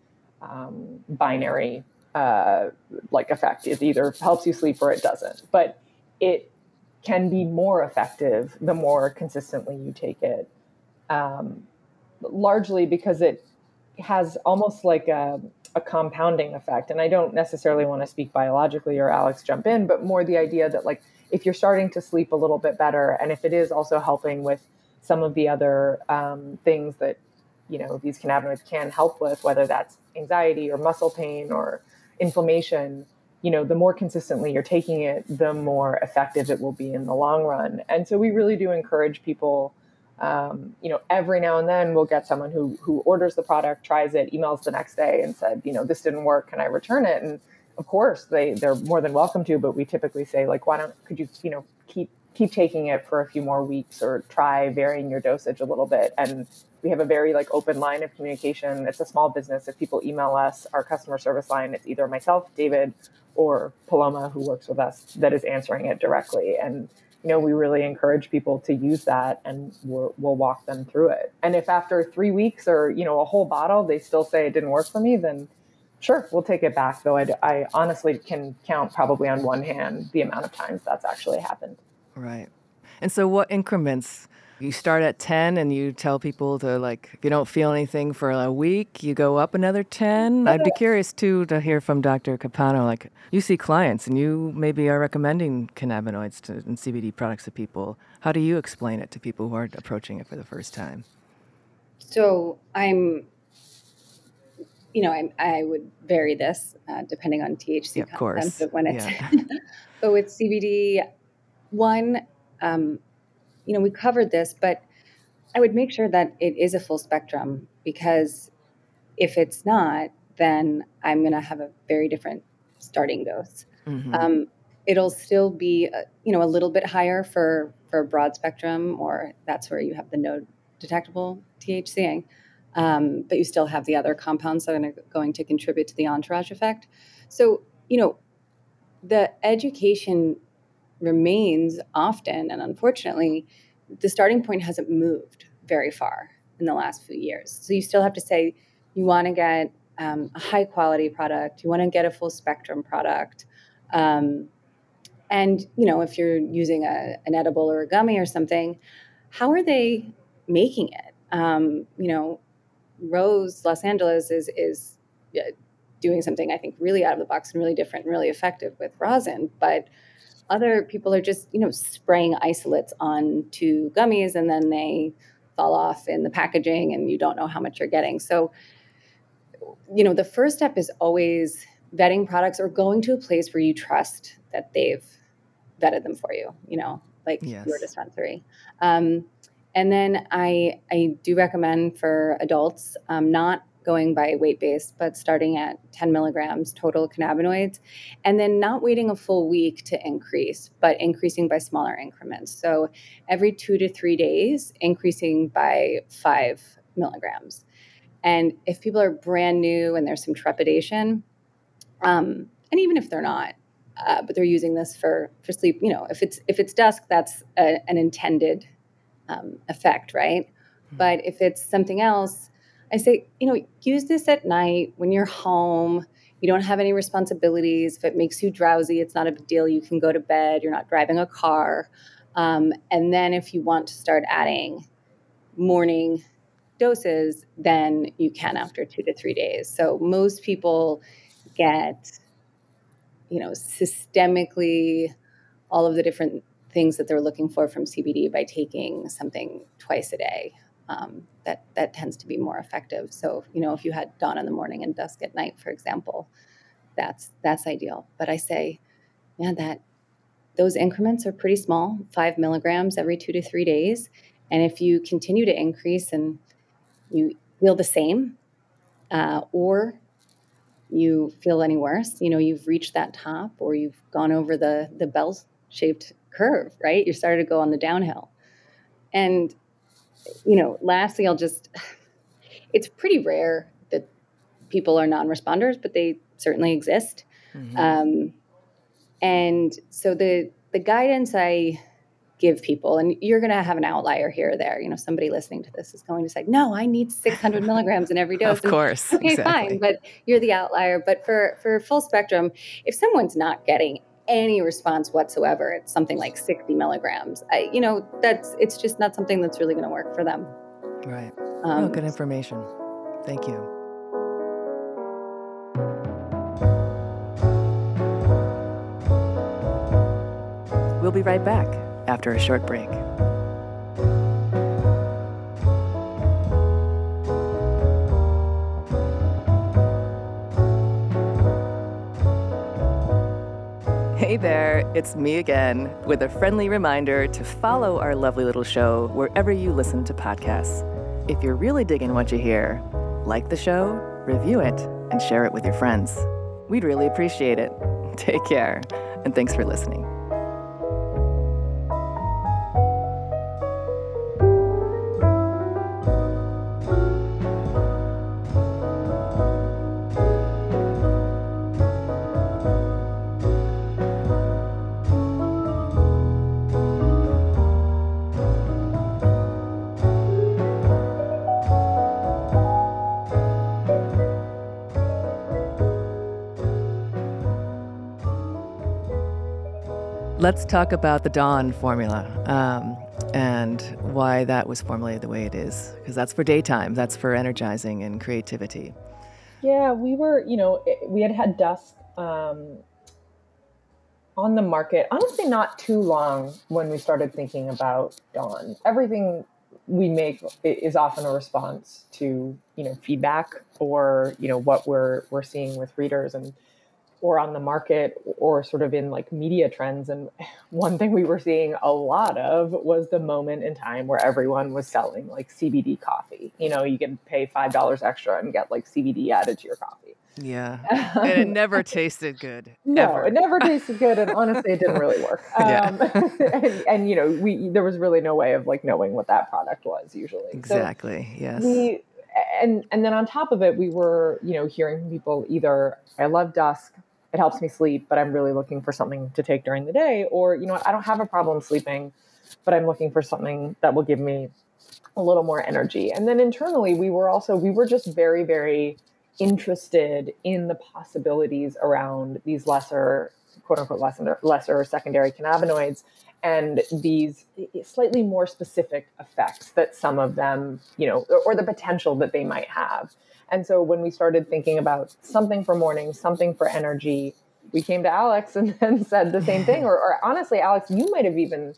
um, binary uh, like effect. It either helps you sleep or it doesn't. But it can be more effective the more consistently you take it. Um, largely because it has almost like a, a compounding effect. And I don't necessarily want to speak biologically or Alex jump in, but more the idea that like if you're starting to sleep a little bit better, and if it is also helping with some of the other um, things that you know these cannabinoids can help with, whether that's anxiety or muscle pain or inflammation, you know, the more consistently you're taking it, the more effective it will be in the long run. And so we really do encourage people. Um, you know, every now and then we'll get someone who who orders the product, tries it, emails the next day, and said, you know, this didn't work. Can I return it? And of course, they they're more than welcome to. But we typically say, like, why don't could you you know keep keep taking it for a few more weeks or try varying your dosage a little bit and we have a very like open line of communication. It's a small business. If people email us our customer service line it's either myself david or paloma who works with us that is answering it directly. And you know we really encourage people to use that and we'll, walk them through it. And if after three weeks or you know a whole bottle they still say it didn't work for me then sure we'll take it back. Though I, I honestly can count probably on one hand the amount of times that's actually happened. Right. And so, what increments? You start at 10 and you tell people to, like, if you don't feel anything for a week, you go up another 10. I'd be curious too to hear from Dr. Capano. Like, you see clients and you maybe are recommending cannabinoids to, and CBD products to people. How do you explain it to people who are approaching it for the first time? So, I'm you know, I, I, would vary this uh, depending on THC yeah, of content. Course. But when it's, yeah. but with CBD, one, um, you know, we covered this, but I would make sure that it is a full spectrum because if it's not, then I'm going to have a very different starting dose. Mm-hmm. Um, it'll still be, a, uh, you know, a little bit higher for for a broad spectrum, or that's where you have the no detectable THC. Um, but you still have the other compounds that are going to contribute to the entourage effect. So, you know, the education remains often, and unfortunately, the starting point hasn't moved very far in the last few years. So you still have to say you want to get um, a high quality product, you want to get a full spectrum product. Um, and you know, if you're using a, an edible or a gummy or something, how are they making it? Um, you know, Rose Los Angeles is is doing something I think really out of the box and really different and really effective with rosin, but other people are just, you know, spraying isolates onto gummies and then they fall off in the packaging and you don't know how much you're getting. So, you know, the first step is always vetting products or going to a place where you trust that they've vetted them for you, you know, like yes. your dispensary. Um, and then I I do recommend for adults um, not going by weight based, but starting at 10 milligrams total cannabinoids, and then not waiting a full week to increase, but increasing by smaller increments. So every two to three days, increasing by five milligrams. And if people are brand new and there's some trepidation, um, and even if they're not, uh, but they're using this for for sleep, you know, if it's if it's dusk, that's a, an intended um, effect, right? Mm-hmm. But if it's something else, I say, you know, use this at night when you're home. You don't have any responsibilities. If it makes you drowsy, it's not a big deal. You can go to bed. You're not driving a car. Um, and then if you want to start adding morning doses, then you can after two to three days. So most people get, you know, systemically all of the different things that they're looking for from CBD by taking something twice a day um, that that tends to be more effective. So you know, if you had dawn in the morning and dusk at night, for example, that's that's ideal. But I say, yeah, that those increments are pretty small, five milligrams every two to three days, and if you continue to increase and you feel the same, uh, or you feel any worse, you know, you've reached that top, or you've gone over the the bell shaped curve, right? You started to go on the downhill, and you know, lastly, I'll just, it's pretty rare that people are non responders, but they certainly exist. Mm-hmm. Um, and so the, the guidance I give people, and you're going to have an outlier here or there. You know, somebody listening to this is going to say, "No, I need 600 milligrams in every dose." of course, okay, exactly. fine, but you're the outlier. But for for full spectrum, if someone's not getting any response whatsoever. It's something like 60 milligrams. I, you know that's it's just not something that's really going to work for them. Right. Um, oh, good information. Thank you. We'll be right back after a short break Hey there, it's me again with a friendly reminder to follow our lovely little show wherever you listen to podcasts. If you're really digging what you hear, like the show, review it, and share it with your friends. We'd really appreciate it. Take care, and thanks for listening. Let's talk about the Dawn formula um, and why that was formulated the way it is, because that's for daytime, that's for energizing and creativity. Yeah, we were, you know, we had had Dusk um, on the market, honestly, not too long when we started thinking about Dawn. Everything we make is often a response to, you know, feedback or, you know, what we're, we're seeing with readers. And or on the market or sort of in like media trends. And one thing we were seeing a lot of was the moment in time where everyone was selling like CBD coffee. You know, you can pay $5 extra and get like CBD added to your coffee. Yeah. and it never tasted good. No, ever. it never tasted good. And honestly, it didn't really work. Yeah. Um, and, and, you know, we, there was really no way of like knowing what that product was usually. Exactly. So yes. We, and, and then on top of it, we were, you know, hearing people either, I love dusk, it helps me sleep, but I'm really looking for something to take during the day. Or, you know what, I don't have a problem sleeping, but I'm looking for something that will give me a little more energy. And then internally, we were also, we were just very, very interested in the possibilities around these lesser, quote unquote, lesser, lesser secondary cannabinoids and these slightly more specific effects that some of them, you know, or the potential that they might have. And so when we started thinking about something for morning, something for energy, we came to Alex and, and said the same thing. Or, or, honestly, Alex, you might have even.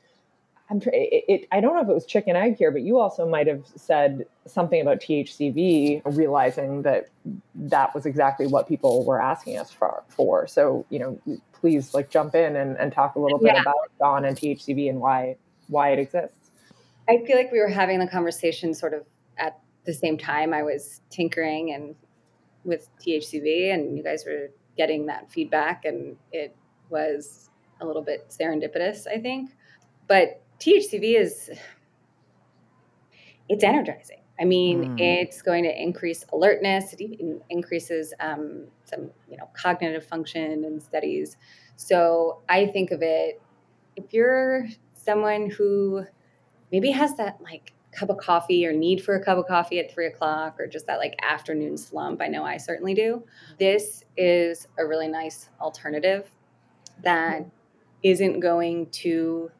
I'm, it, it, I don't know if it was chicken egg here, but you also might have said something about THCV, realizing that that was exactly what people were asking us for. for. So, you know, please like jump in and, and talk a little bit yeah. about Dawn and THCV and why why it exists. I feel like we were having the conversation sort of the same time I was tinkering and with THCV and you guys were getting that feedback and it was a little bit serendipitous, I think. But THCV is it's energizing. I mean, mm. it's going to increase alertness. It even increases um, some, you know, cognitive function and studies. So I think of it if you're someone who maybe has that like cup of coffee or need for a cup of coffee at three o'clock or just that like afternoon slump. I know I certainly do. This is a really nice alternative that isn't going to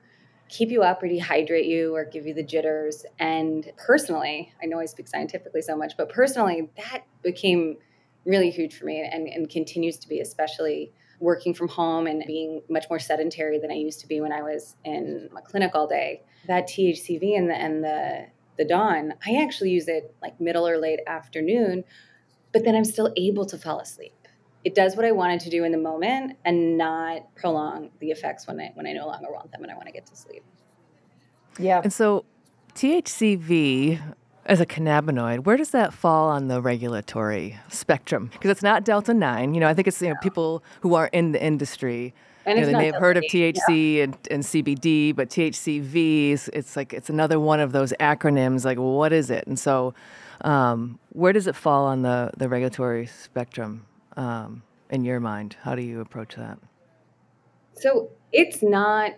keep you up or dehydrate you or give you the jitters. And personally, I know I speak scientifically so much, but personally, that became really huge for me and, and continues to be, especially working from home and being much more sedentary than I used to be when I was in my clinic all day. That THCV and the and the the dawn, I actually use it like middle or late afternoon, but then I'm still able to fall asleep. It does what I wanted to do in the moment and not prolong the effects when I when I no longer want them and I want to get to sleep. Yeah. And so THCV as a cannabinoid, where does that fall on the regulatory spectrum? Because it's not delta nine. You know, I think it's you know people who are in the industry. And you know, they may have heard of THC THC and, and CBD, but THCV is it's like it's another one of those acronyms. Like, well, what is it? And so, um, where does it fall on the the regulatory spectrum um, in your mind? How do you approach that? So it's not.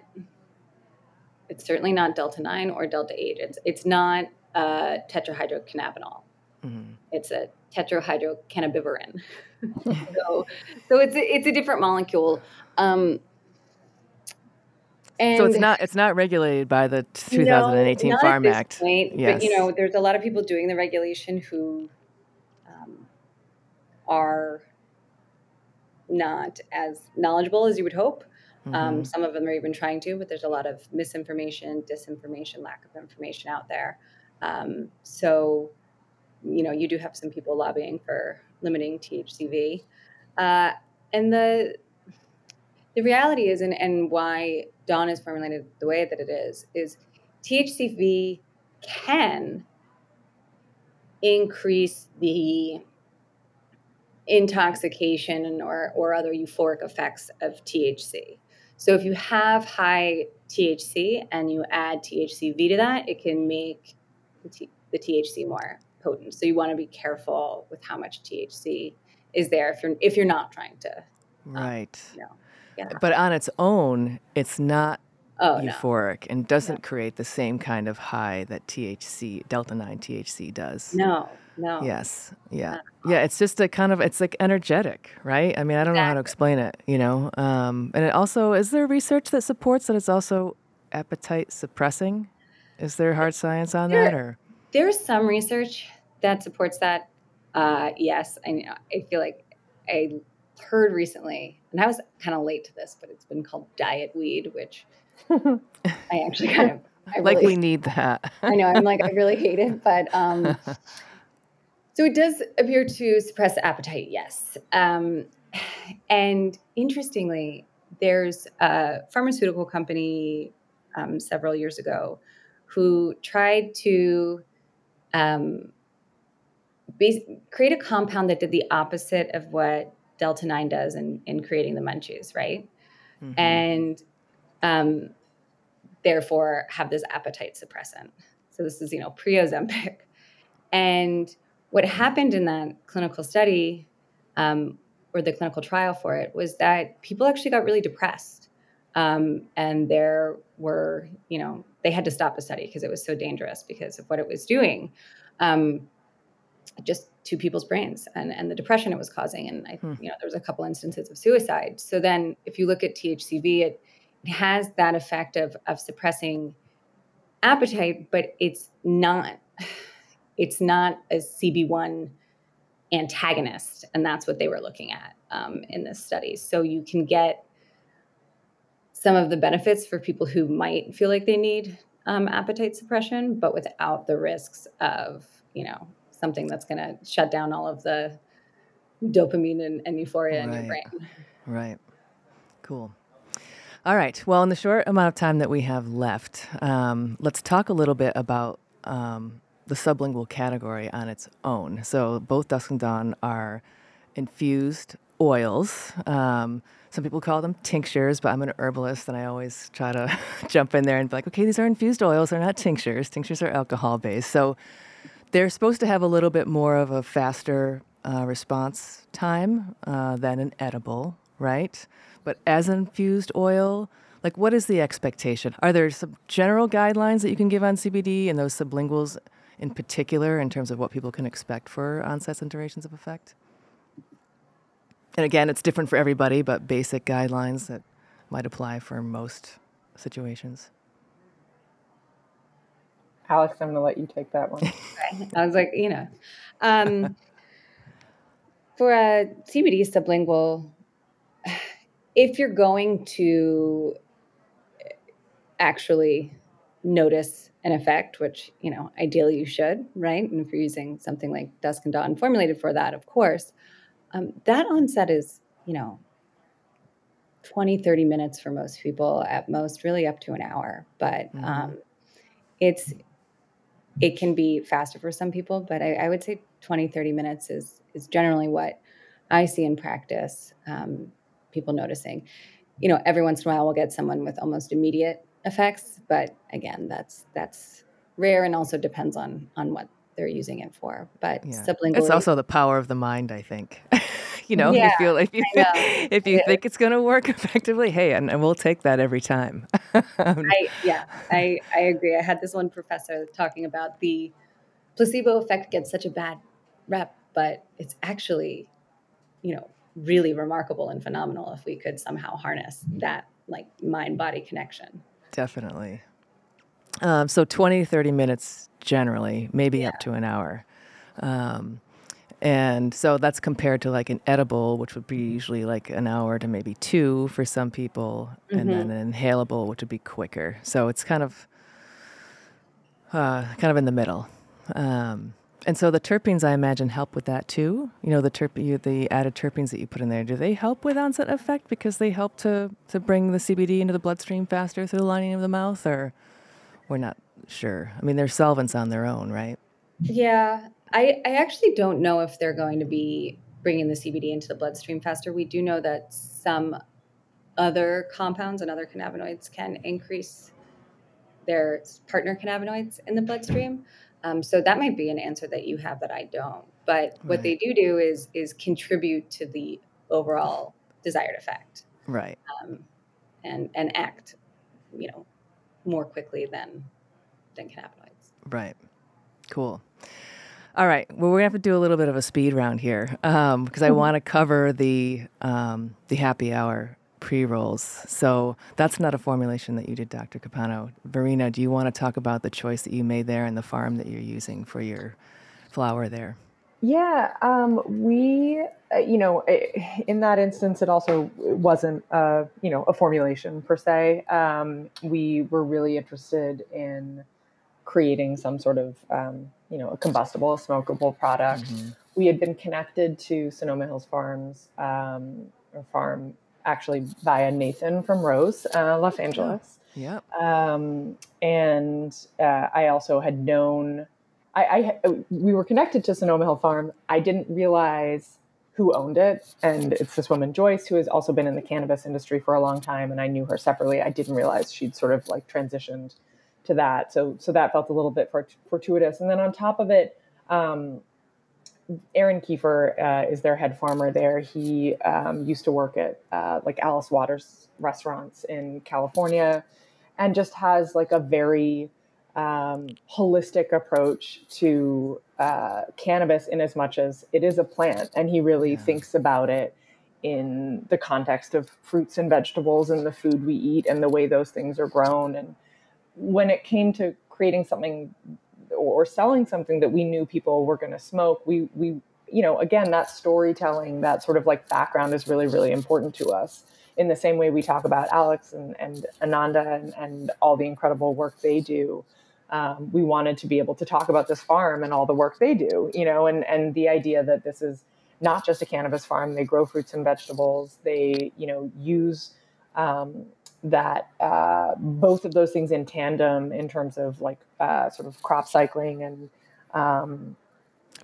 It's certainly not delta nine or delta eight. It's it's not uh, tetrahydrocannabinol. Mm-hmm. It's a tetrahydrocannabivarin. so, so it's a, it's a different molecule. Um, and so it's not it's not regulated by the 2018 no, Farm Act. Point, yes. But you know, there's a lot of people doing the regulation who um, are not as knowledgeable as you would hope. Um, mm-hmm. Um, some of them are even trying to, but there's a lot of misinformation, disinformation, lack of information out there. Um, so, you know, you do have some people lobbying for limiting THCV. Uh, and the the reality is, and, and why Dawn is formulated the way that it is, is THCV can increase the intoxication or, or other euphoric effects of THC. So if you have high THC and you add THCV to that, it can make the, T- the THC more potent. So you want to be careful with how much THC is there if you're if you're not trying to um, right. You know, yeah. But on its own, it's not oh, euphoric no. and doesn't no. create the same kind of high that THC, delta 9 THC does. No, no. Yes. Yeah. Yeah. It's just a kind of, it's like energetic, right? I mean, I don't exactly. know how to explain it, you know? Um, and it also, is there research that supports that it's also appetite suppressing? Is there hard science on there, that or? There's some research that supports that. Uh, yes. I, I feel like I heard recently, and I was kind of late to this, but it's been called diet weed, which I actually kind of I like really, we need that. I know. I'm like I really hate it, but um, so it does appear to suppress appetite. Yes, um, and interestingly, there's a pharmaceutical company um, several years ago who tried to um, create a compound that did the opposite of what delta 9 does in, in creating the munchies right? Mm-hmm. and um, therefore have this appetite suppressant. So this is you know pre-ozempic. And what happened in that clinical study um, or the clinical trial for it was that people actually got really depressed. Um, and there were you know they had to stop the study because it was so dangerous because of what it was doing um, just to people's brains and, and the depression it was causing. And I, hmm. you know, there was a couple instances of suicide. So then if you look at THCV, it, it has that effect of, of suppressing appetite, but it's not, it's not a CB1 antagonist. And that's what they were looking at um, in this study. So you can get some of the benefits for people who might feel like they need um, appetite suppression, but without the risks of, you know, something that's going to shut down all of the dopamine and, and euphoria right. in your brain. Right. Cool. All right. Well, in the short amount of time that we have left, um, let's talk a little bit about um, the sublingual category on its own. So, both Dusk and Dawn are infused oils. Um, some people call them tinctures, but I'm an herbalist and I always try to jump in there and be like, okay, these are infused oils, they're not tinctures. Tinctures are alcohol based. So, they're supposed to have a little bit more of a faster uh, response time uh, than an edible, right? But as an infused oil, like what is the expectation? Are there some general guidelines that you can give on CBD and those sublinguals in particular in terms of what people can expect for onsets and durations of effect? And again, it's different for everybody, but basic guidelines that might apply for most situations. Alex, I'm going to let you take that one. I was like, you know, um, for a CBD sublingual, if you're going to actually notice an effect, which, you know, ideally you should, right? And if you're using something like Dusk and Dawn formulated for that, of course, um, that onset is, you know, 20, 30 minutes for most people, at most, really up to an hour. But mm-hmm. um, it's it can be faster for some people, but I, I, would say 20, 30 minutes is is generally what I see in practice. Um, people noticing, you know, every once in a while we'll get someone with almost immediate effects, but again, that's that's rare and also depends on on what they're using it for. But yeah. sublingually, it's also the power of the mind, I think. you know, yeah, if you feel if you if you think it's going to work effectively, hey, and, and we'll take that every time. I, yeah, I I agree. I had this one professor talking about the placebo effect gets such a bad rep, but it's actually, you know, really remarkable and phenomenal if we could somehow harness that like mind body connection. Definitely. Um, so 20, 30 minutes generally, maybe yeah. up to an hour. Um, and so that's compared to like an edible, which would be usually like an hour to maybe two for some people, mm-hmm. and then an inhalable, which would be quicker. So it's kind of uh, kind of in the middle. Um, And so the terpenes, I imagine, help with that too. You know, the terp- the added terpenes that you put in there, do they help with onset effect because they help to to bring the CBD into the bloodstream faster through the lining of the mouth, or we're not sure. I mean, they're solvents on their own, right? Yeah, I I actually don't know if they're going to be bringing the CBD into the bloodstream faster. We do know that some other compounds and other cannabinoids can increase their partner cannabinoids in the bloodstream. Um, so that might be an answer that you have that I don't. But what right. they do do is is contribute to the overall desired effect. Right. Um, and and act, you know, more quickly than than cannabinoids. Right. Cool. All right. Well, we're gonna have to do a little bit of a speed round here because um, I mm-hmm. want to cover the um, the happy hour pre rolls. So that's not a formulation that you did, Dr. Capano. Verena, do you want to talk about the choice that you made there and the farm that you're using for your flower there? Yeah, um, we, uh, you know, in that instance, it also wasn't, uh, you know, a formulation per se. Um, we were really interested in creating some sort of, um, you know, a combustible, a smokable product. Mm-hmm. We had been connected to Sonoma Hills Farms, um, or farm actually via Nathan from Rose, uh, Los Angeles. Yeah. Um, and uh, I also had known, I, I, we were connected to Sonoma Hill Farm. I didn't realize who owned it, and it's this woman Joyce who has also been in the cannabis industry for a long time, and I knew her separately. I didn't realize she'd sort of like transitioned to that, so so that felt a little bit fortuitous. And then on top of it, um, Aaron Keefer uh, is their head farmer there. He um, used to work at uh, like Alice Waters restaurants in California and just has like a very um, holistic approach to uh, cannabis in as much as it is a plant. And he really yeah. thinks about it in the context of fruits and vegetables and the food we eat and the way those things are grown. And when it came to creating something or selling something that we knew people were going to smoke, we we you know again that storytelling, that sort of like background is really really important to us. In the same way we talk about Alex and, and Ananda and, and all the incredible work they do, um, we wanted to be able to talk about this farm and all the work they do, you know, and and the idea that this is not just a cannabis farm. They grow fruits and vegetables. They you know use um, that uh, both of those things in tandem in terms of like uh, sort of crop cycling and um,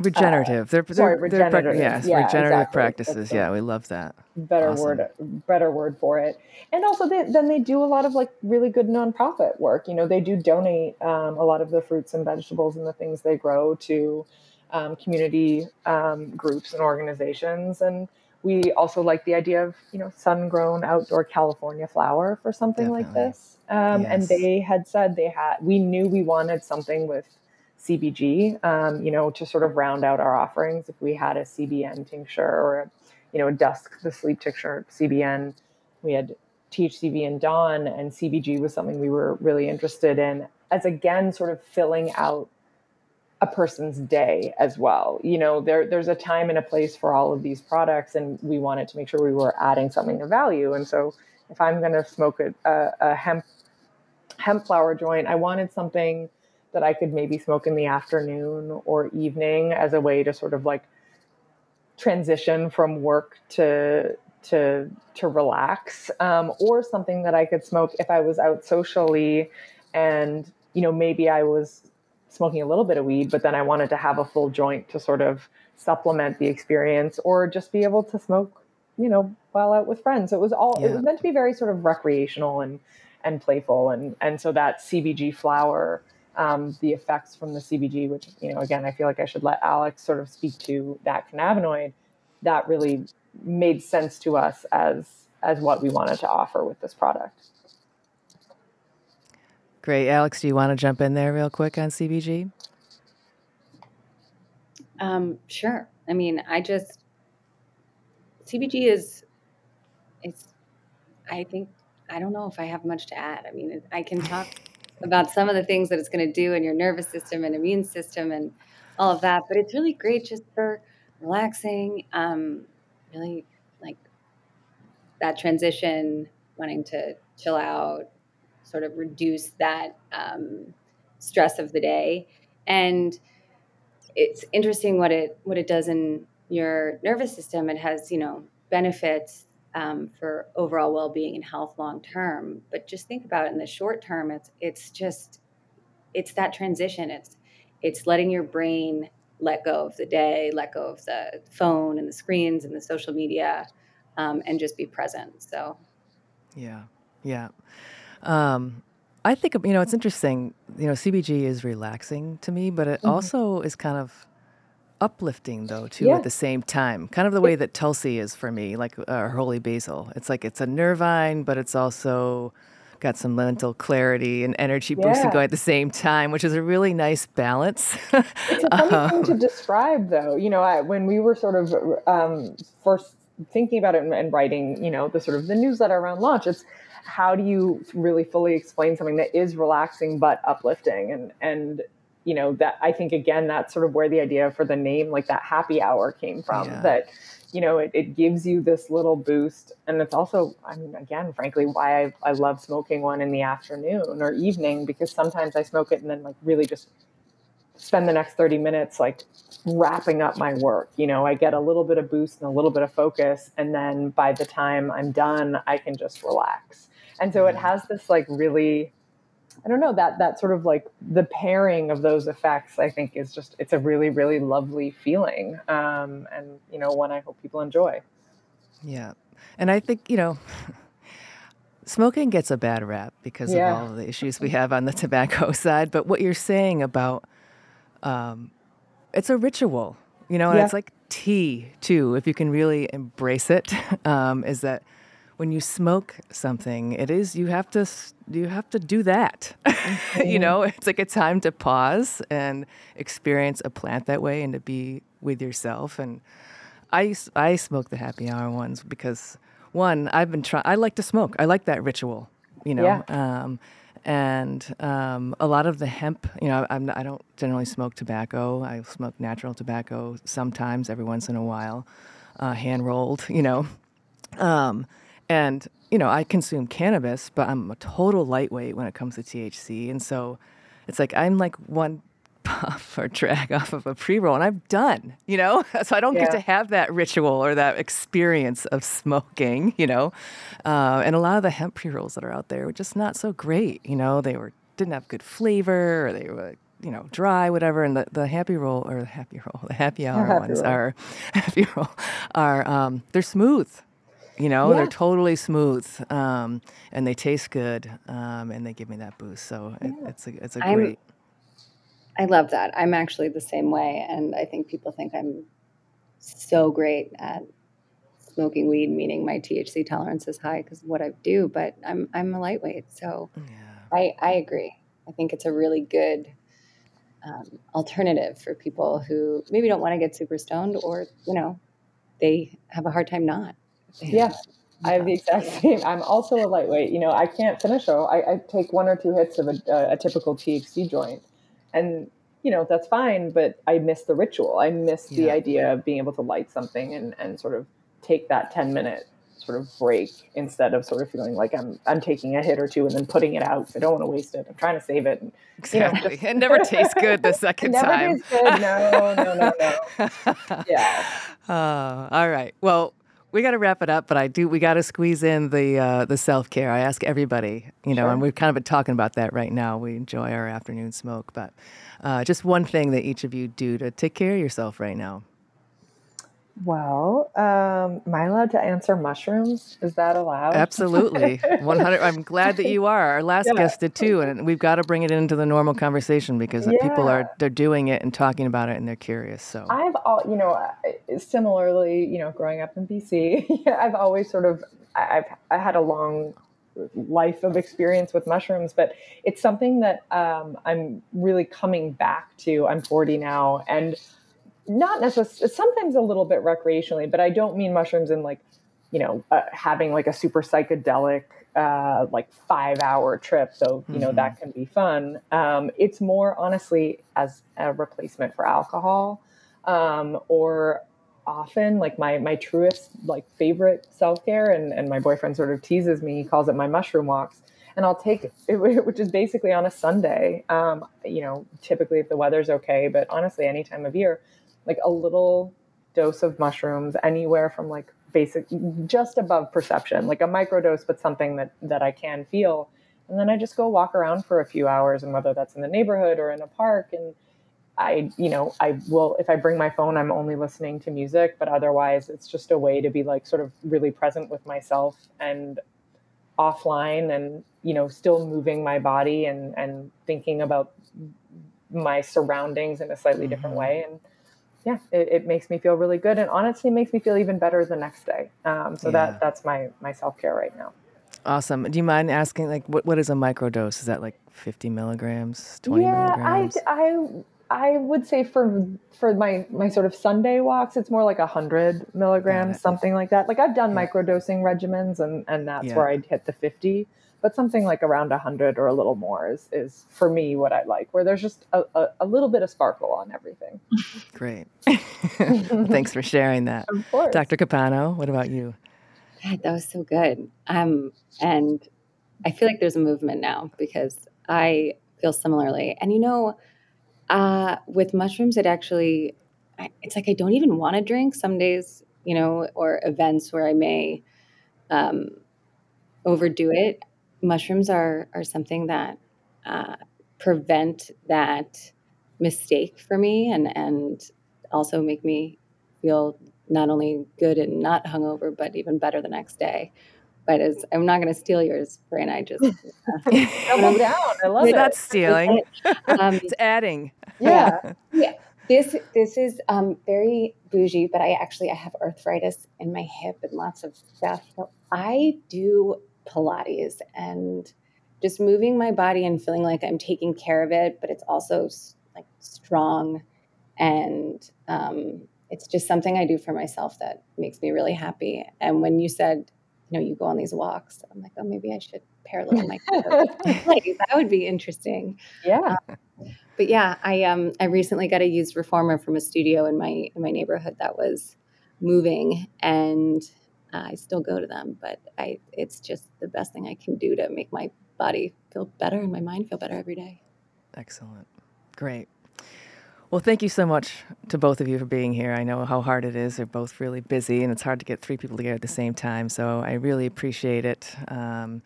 regenerative. Uh, they're, they're, sorry, regenerative. They're, yes, yeah, regenerative exactly. practices. Yeah, we love that. Better awesome. word, better word for it. And also, they, then they do a lot of like really good nonprofit work. You know, they do donate um, a lot of the fruits and vegetables and the things they grow to um, community um, groups and organizations and we also like the idea of you know sun grown outdoor california flower for something Definitely. like this um, yes. and they had said they had we knew we wanted something with cbg um, you know to sort of round out our offerings if we had a cbn tincture or a, you know a dusk the sleep tincture cbn we had thcv and dawn and cbg was something we were really interested in as again sort of filling out a person's day as well. You know, there there's a time and a place for all of these products, and we wanted to make sure we were adding something of value. And so, if I'm going to smoke a, a, a hemp hemp flower joint, I wanted something that I could maybe smoke in the afternoon or evening as a way to sort of like transition from work to to to relax, um, or something that I could smoke if I was out socially, and you know maybe I was smoking a little bit of weed, but then I wanted to have a full joint to sort of supplement the experience or just be able to smoke, you know, while out with friends. So it was all yeah. it was meant to be very sort of recreational and and playful and and so that CBG flower um, the effects from the CBG, which you know, again, I feel like I should let Alex sort of speak to that cannabinoid. That really made sense to us as as what we wanted to offer with this product. Great. Alex, do you want to jump in there real quick on CBG? Um, sure. I mean, I just, CBG is, it's, I think, I don't know if I have much to add. I mean, I can talk about some of the things that it's going to do in your nervous system and immune system and all of that, but it's really great just for relaxing, um, really like that transition, wanting to chill out, sort of reduce that um, stress of the day. And it's interesting what it what it does in your nervous system. It has you know benefits um, for overall well-being and health long term. But just think about it in the short term. It's it's just it's that transition. It's it's letting your brain let go of the day, let go of the phone and the screens and the social media, um, and just be present. So, yeah, yeah. Um, I think you know it's interesting. You know, CBG is relaxing to me, but it mm-hmm. also is kind of uplifting though too yeah. at the same time. Kind of the way that Tulsi is for me, like uh, holy basil. It's like it's a nervine, but it's also got some mental clarity and energy yeah. boosting going at the same time, which is a really nice balance. it's a funny um, thing to um, describe, though. You know, I, when we were sort of um, first thinking about it and, and, writing, you know, the sort of the newsletter around launch, it's how do you really fully explain something that is relaxing but uplifting and and you know that i think again that's sort of where the idea for the name like that happy hour came from yeah. that you know it, it gives you this little boost. And it's also i mean again frankly why I, I love smoking one in the afternoon or evening because sometimes i smoke it and then like really just spend the next 30 minutes like wrapping up my work you know? I get a little bit of boost and a little bit of focus and then by the time i'm done i can just relax. And so it has this like really I don't know that that sort of like the pairing of those effects. I think is just it's a really really lovely feeling, um, and you know one I hope people enjoy. Yeah, and I think you know. Smoking gets a bad rap because yeah. of all the issues we have on the tobacco side. But what you're saying about um, it's a ritual, you know, and yeah. it's like tea too. If you can really embrace it, um, is that when you smoke something, it is you have to you have to do that. Mm-hmm. you know, it's like a time to pause and experience a plant that way and to be with yourself. And I I smoke the happy hour ones because one I've been trying. I like to smoke. I like that ritual. You know. Yeah. Um, and um, a lot of the hemp, you know, I'm, I do not generally smoke tobacco. I smoke natural tobacco sometimes, every once in a while, uh, hand rolled, you know. Um, and, you know, I consume cannabis, but I'm a total lightweight when it comes to THC. And so it's like I'm like one puff or drag off of a pre roll and I'm done, you know? So I don't yeah. get to have that ritual or that experience of smoking, you know? Uh, and a lot of the hemp pre rolls that are out there were just not so great, you know? They were didn't have good flavor or they were you know, dry, whatever. And the, the happy roll or the happy roll, the happy hour happy ones roll. are happy roll are um, they're smooth. You know, yeah. they're totally smooth um, and they taste good um, and they give me that boost. So it, it's a it's a I'm, great. I love that. I'm actually the same way, and I think people think I'm so great at smoking weed, meaning my THC tolerance is high because what I do. But I'm I'm a lightweight, so yeah. I I agree. I think it's a really good um, alternative for people who maybe don't want to get super stoned or you know they have a hard time not. Yeah. I have the exact same. I'm also a lightweight. You know, I can't finish. Oh, I, I take one or two hits of a, a, a, typical THC joint, and you know that's fine. But I miss the ritual. I miss yeah. the idea of being able to light something and and sort of take that ten minute sort of break instead of sort of feeling like I'm I'm taking a hit or two and then putting it out. I don't want to waste it. I'm trying to save it. And, exactly. You know, just... it never tastes good the second never time. Tastes good. No, no, no, no. yeah. Uh, all right. Well, we got to wrap it up, but I do. We got to squeeze in the uh, the self care. I ask everybody, you know, sure. and we've kind of been talking about that right now. We enjoy our afternoon smoke, but uh, just one thing that each of you do to take care of yourself right now. Well, um, am I allowed to answer mushrooms? Is that allowed? Absolutely, one hundred. I'm glad that you are. Our last yeah. guest did too, and we've got to bring it into the normal conversation because yeah. people are they're doing it and talking about it, and they're curious. So I've all you know, similarly, you know, growing up in BC, I've always sort of I've I had a long life of experience with mushrooms, but it's something that um, I'm really coming back to. I'm 40 now, and not necessarily sometimes a little bit recreationally but i don't mean mushrooms in like you know uh, having like a super psychedelic uh, like five hour trip so you know mm-hmm. that can be fun um, it's more honestly as a replacement for alcohol um, or often like my my truest like favorite self-care and, and my boyfriend sort of teases me he calls it my mushroom walks and I'll take it, which is basically on a Sunday. Um, you know, typically if the weather's okay, but honestly, any time of year, like a little dose of mushrooms, anywhere from like basic, just above perception, like a microdose, but something that that I can feel, and then I just go walk around for a few hours, and whether that's in the neighborhood or in a park, and I, you know, I will, if I bring my phone, I'm only listening to music, but otherwise it's just a way to be like sort of really present with myself and offline and, you know, still moving my body and, and thinking about my surroundings in a slightly mm-hmm. different way. And yeah, it, it, makes me feel really good. And honestly makes me feel even better the next day. Um, so yeah. that, that's my, my self-care right now. Awesome. Do you mind asking, like, what, what is a microdose? Is that like 50 milligrams, 20 yeah, milligrams? I, I I would say for for my my sort of Sunday walks, it's more like a hundred milligrams, something like that. Like I've done yeah. microdosing regimens, and and that's yeah. where I'd hit the fifty. But something like around a hundred or a little more is is for me what I like, where there's just a, a, a little bit of sparkle on everything. Great, thanks for sharing that. Of course, Dr. Capano. What about you? God, that was so good. Um, and I feel like there's a movement now because I feel similarly. And you know uh, with mushrooms, it actually, it's like I don't even want to drink some days, you know, or events where I may um, overdo it. Mushrooms are are something that uh, prevent that mistake for me, and and also make me feel not only good and not hungover, but even better the next day. But as I'm not going to steal yours, Brian. I just uh, double down. I love it. Not stealing. Um, it's adding. Yeah. yeah. This this is um, very bougie, but I actually I have arthritis in my hip and lots of stuff. So I do Pilates and just moving my body and feeling like I'm taking care of it, but it's also like strong and um, it's just something I do for myself that makes me really happy. And when you said, you know, you go on these walks, I'm like, oh, maybe I should parallel my that would be interesting. Yeah. Um, but yeah, I um I recently got a used reformer from a studio in my in my neighborhood that was moving and I still go to them, but I it's just the best thing I can do to make my body feel better and my mind feel better every day. Excellent. Great. Well, thank you so much to both of you for being here. I know how hard it is. They're both really busy, and it's hard to get three people together at the same time. So I really appreciate it. Um,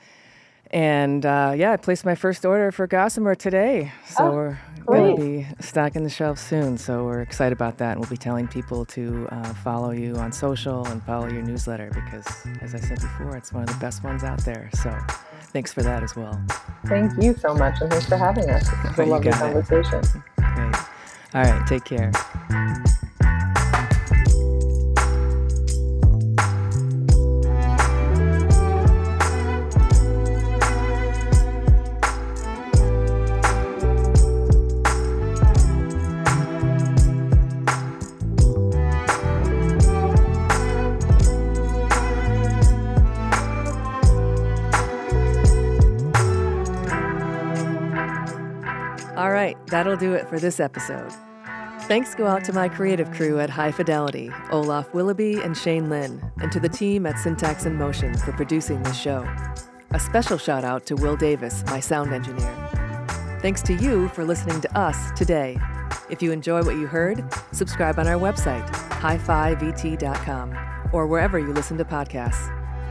and uh, yeah, I placed my first order for Gossamer today. So oh, we're going to be stocking the shelves soon. So we're excited about that. And we'll be telling people to uh, follow you on social and follow your newsletter because, as I said before, it's one of the best ones out there. So thanks for that as well. Thank you so much. And thanks for having us. It's a lovely conversation. It. Great. All right. Take care. That'll do it for this episode. Thanks go out to my creative crew at High Fidelity, Olaf Willoughby and Shane Lynn, and to the team at Syntax in Motion for producing this show. A special shout out to Will Davis, my sound engineer. Thanks to you for listening to us today. If you enjoy what you heard, subscribe on our website, hi5vt.com, or wherever you listen to podcasts.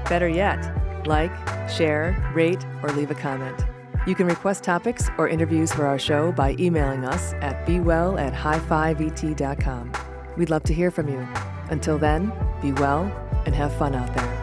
Better yet, like, share, rate, or leave a comment. You can request topics or interviews for our show by emailing us at bewell at hi5vt.com. We'd love to hear from you. Until then, be well and have fun out there.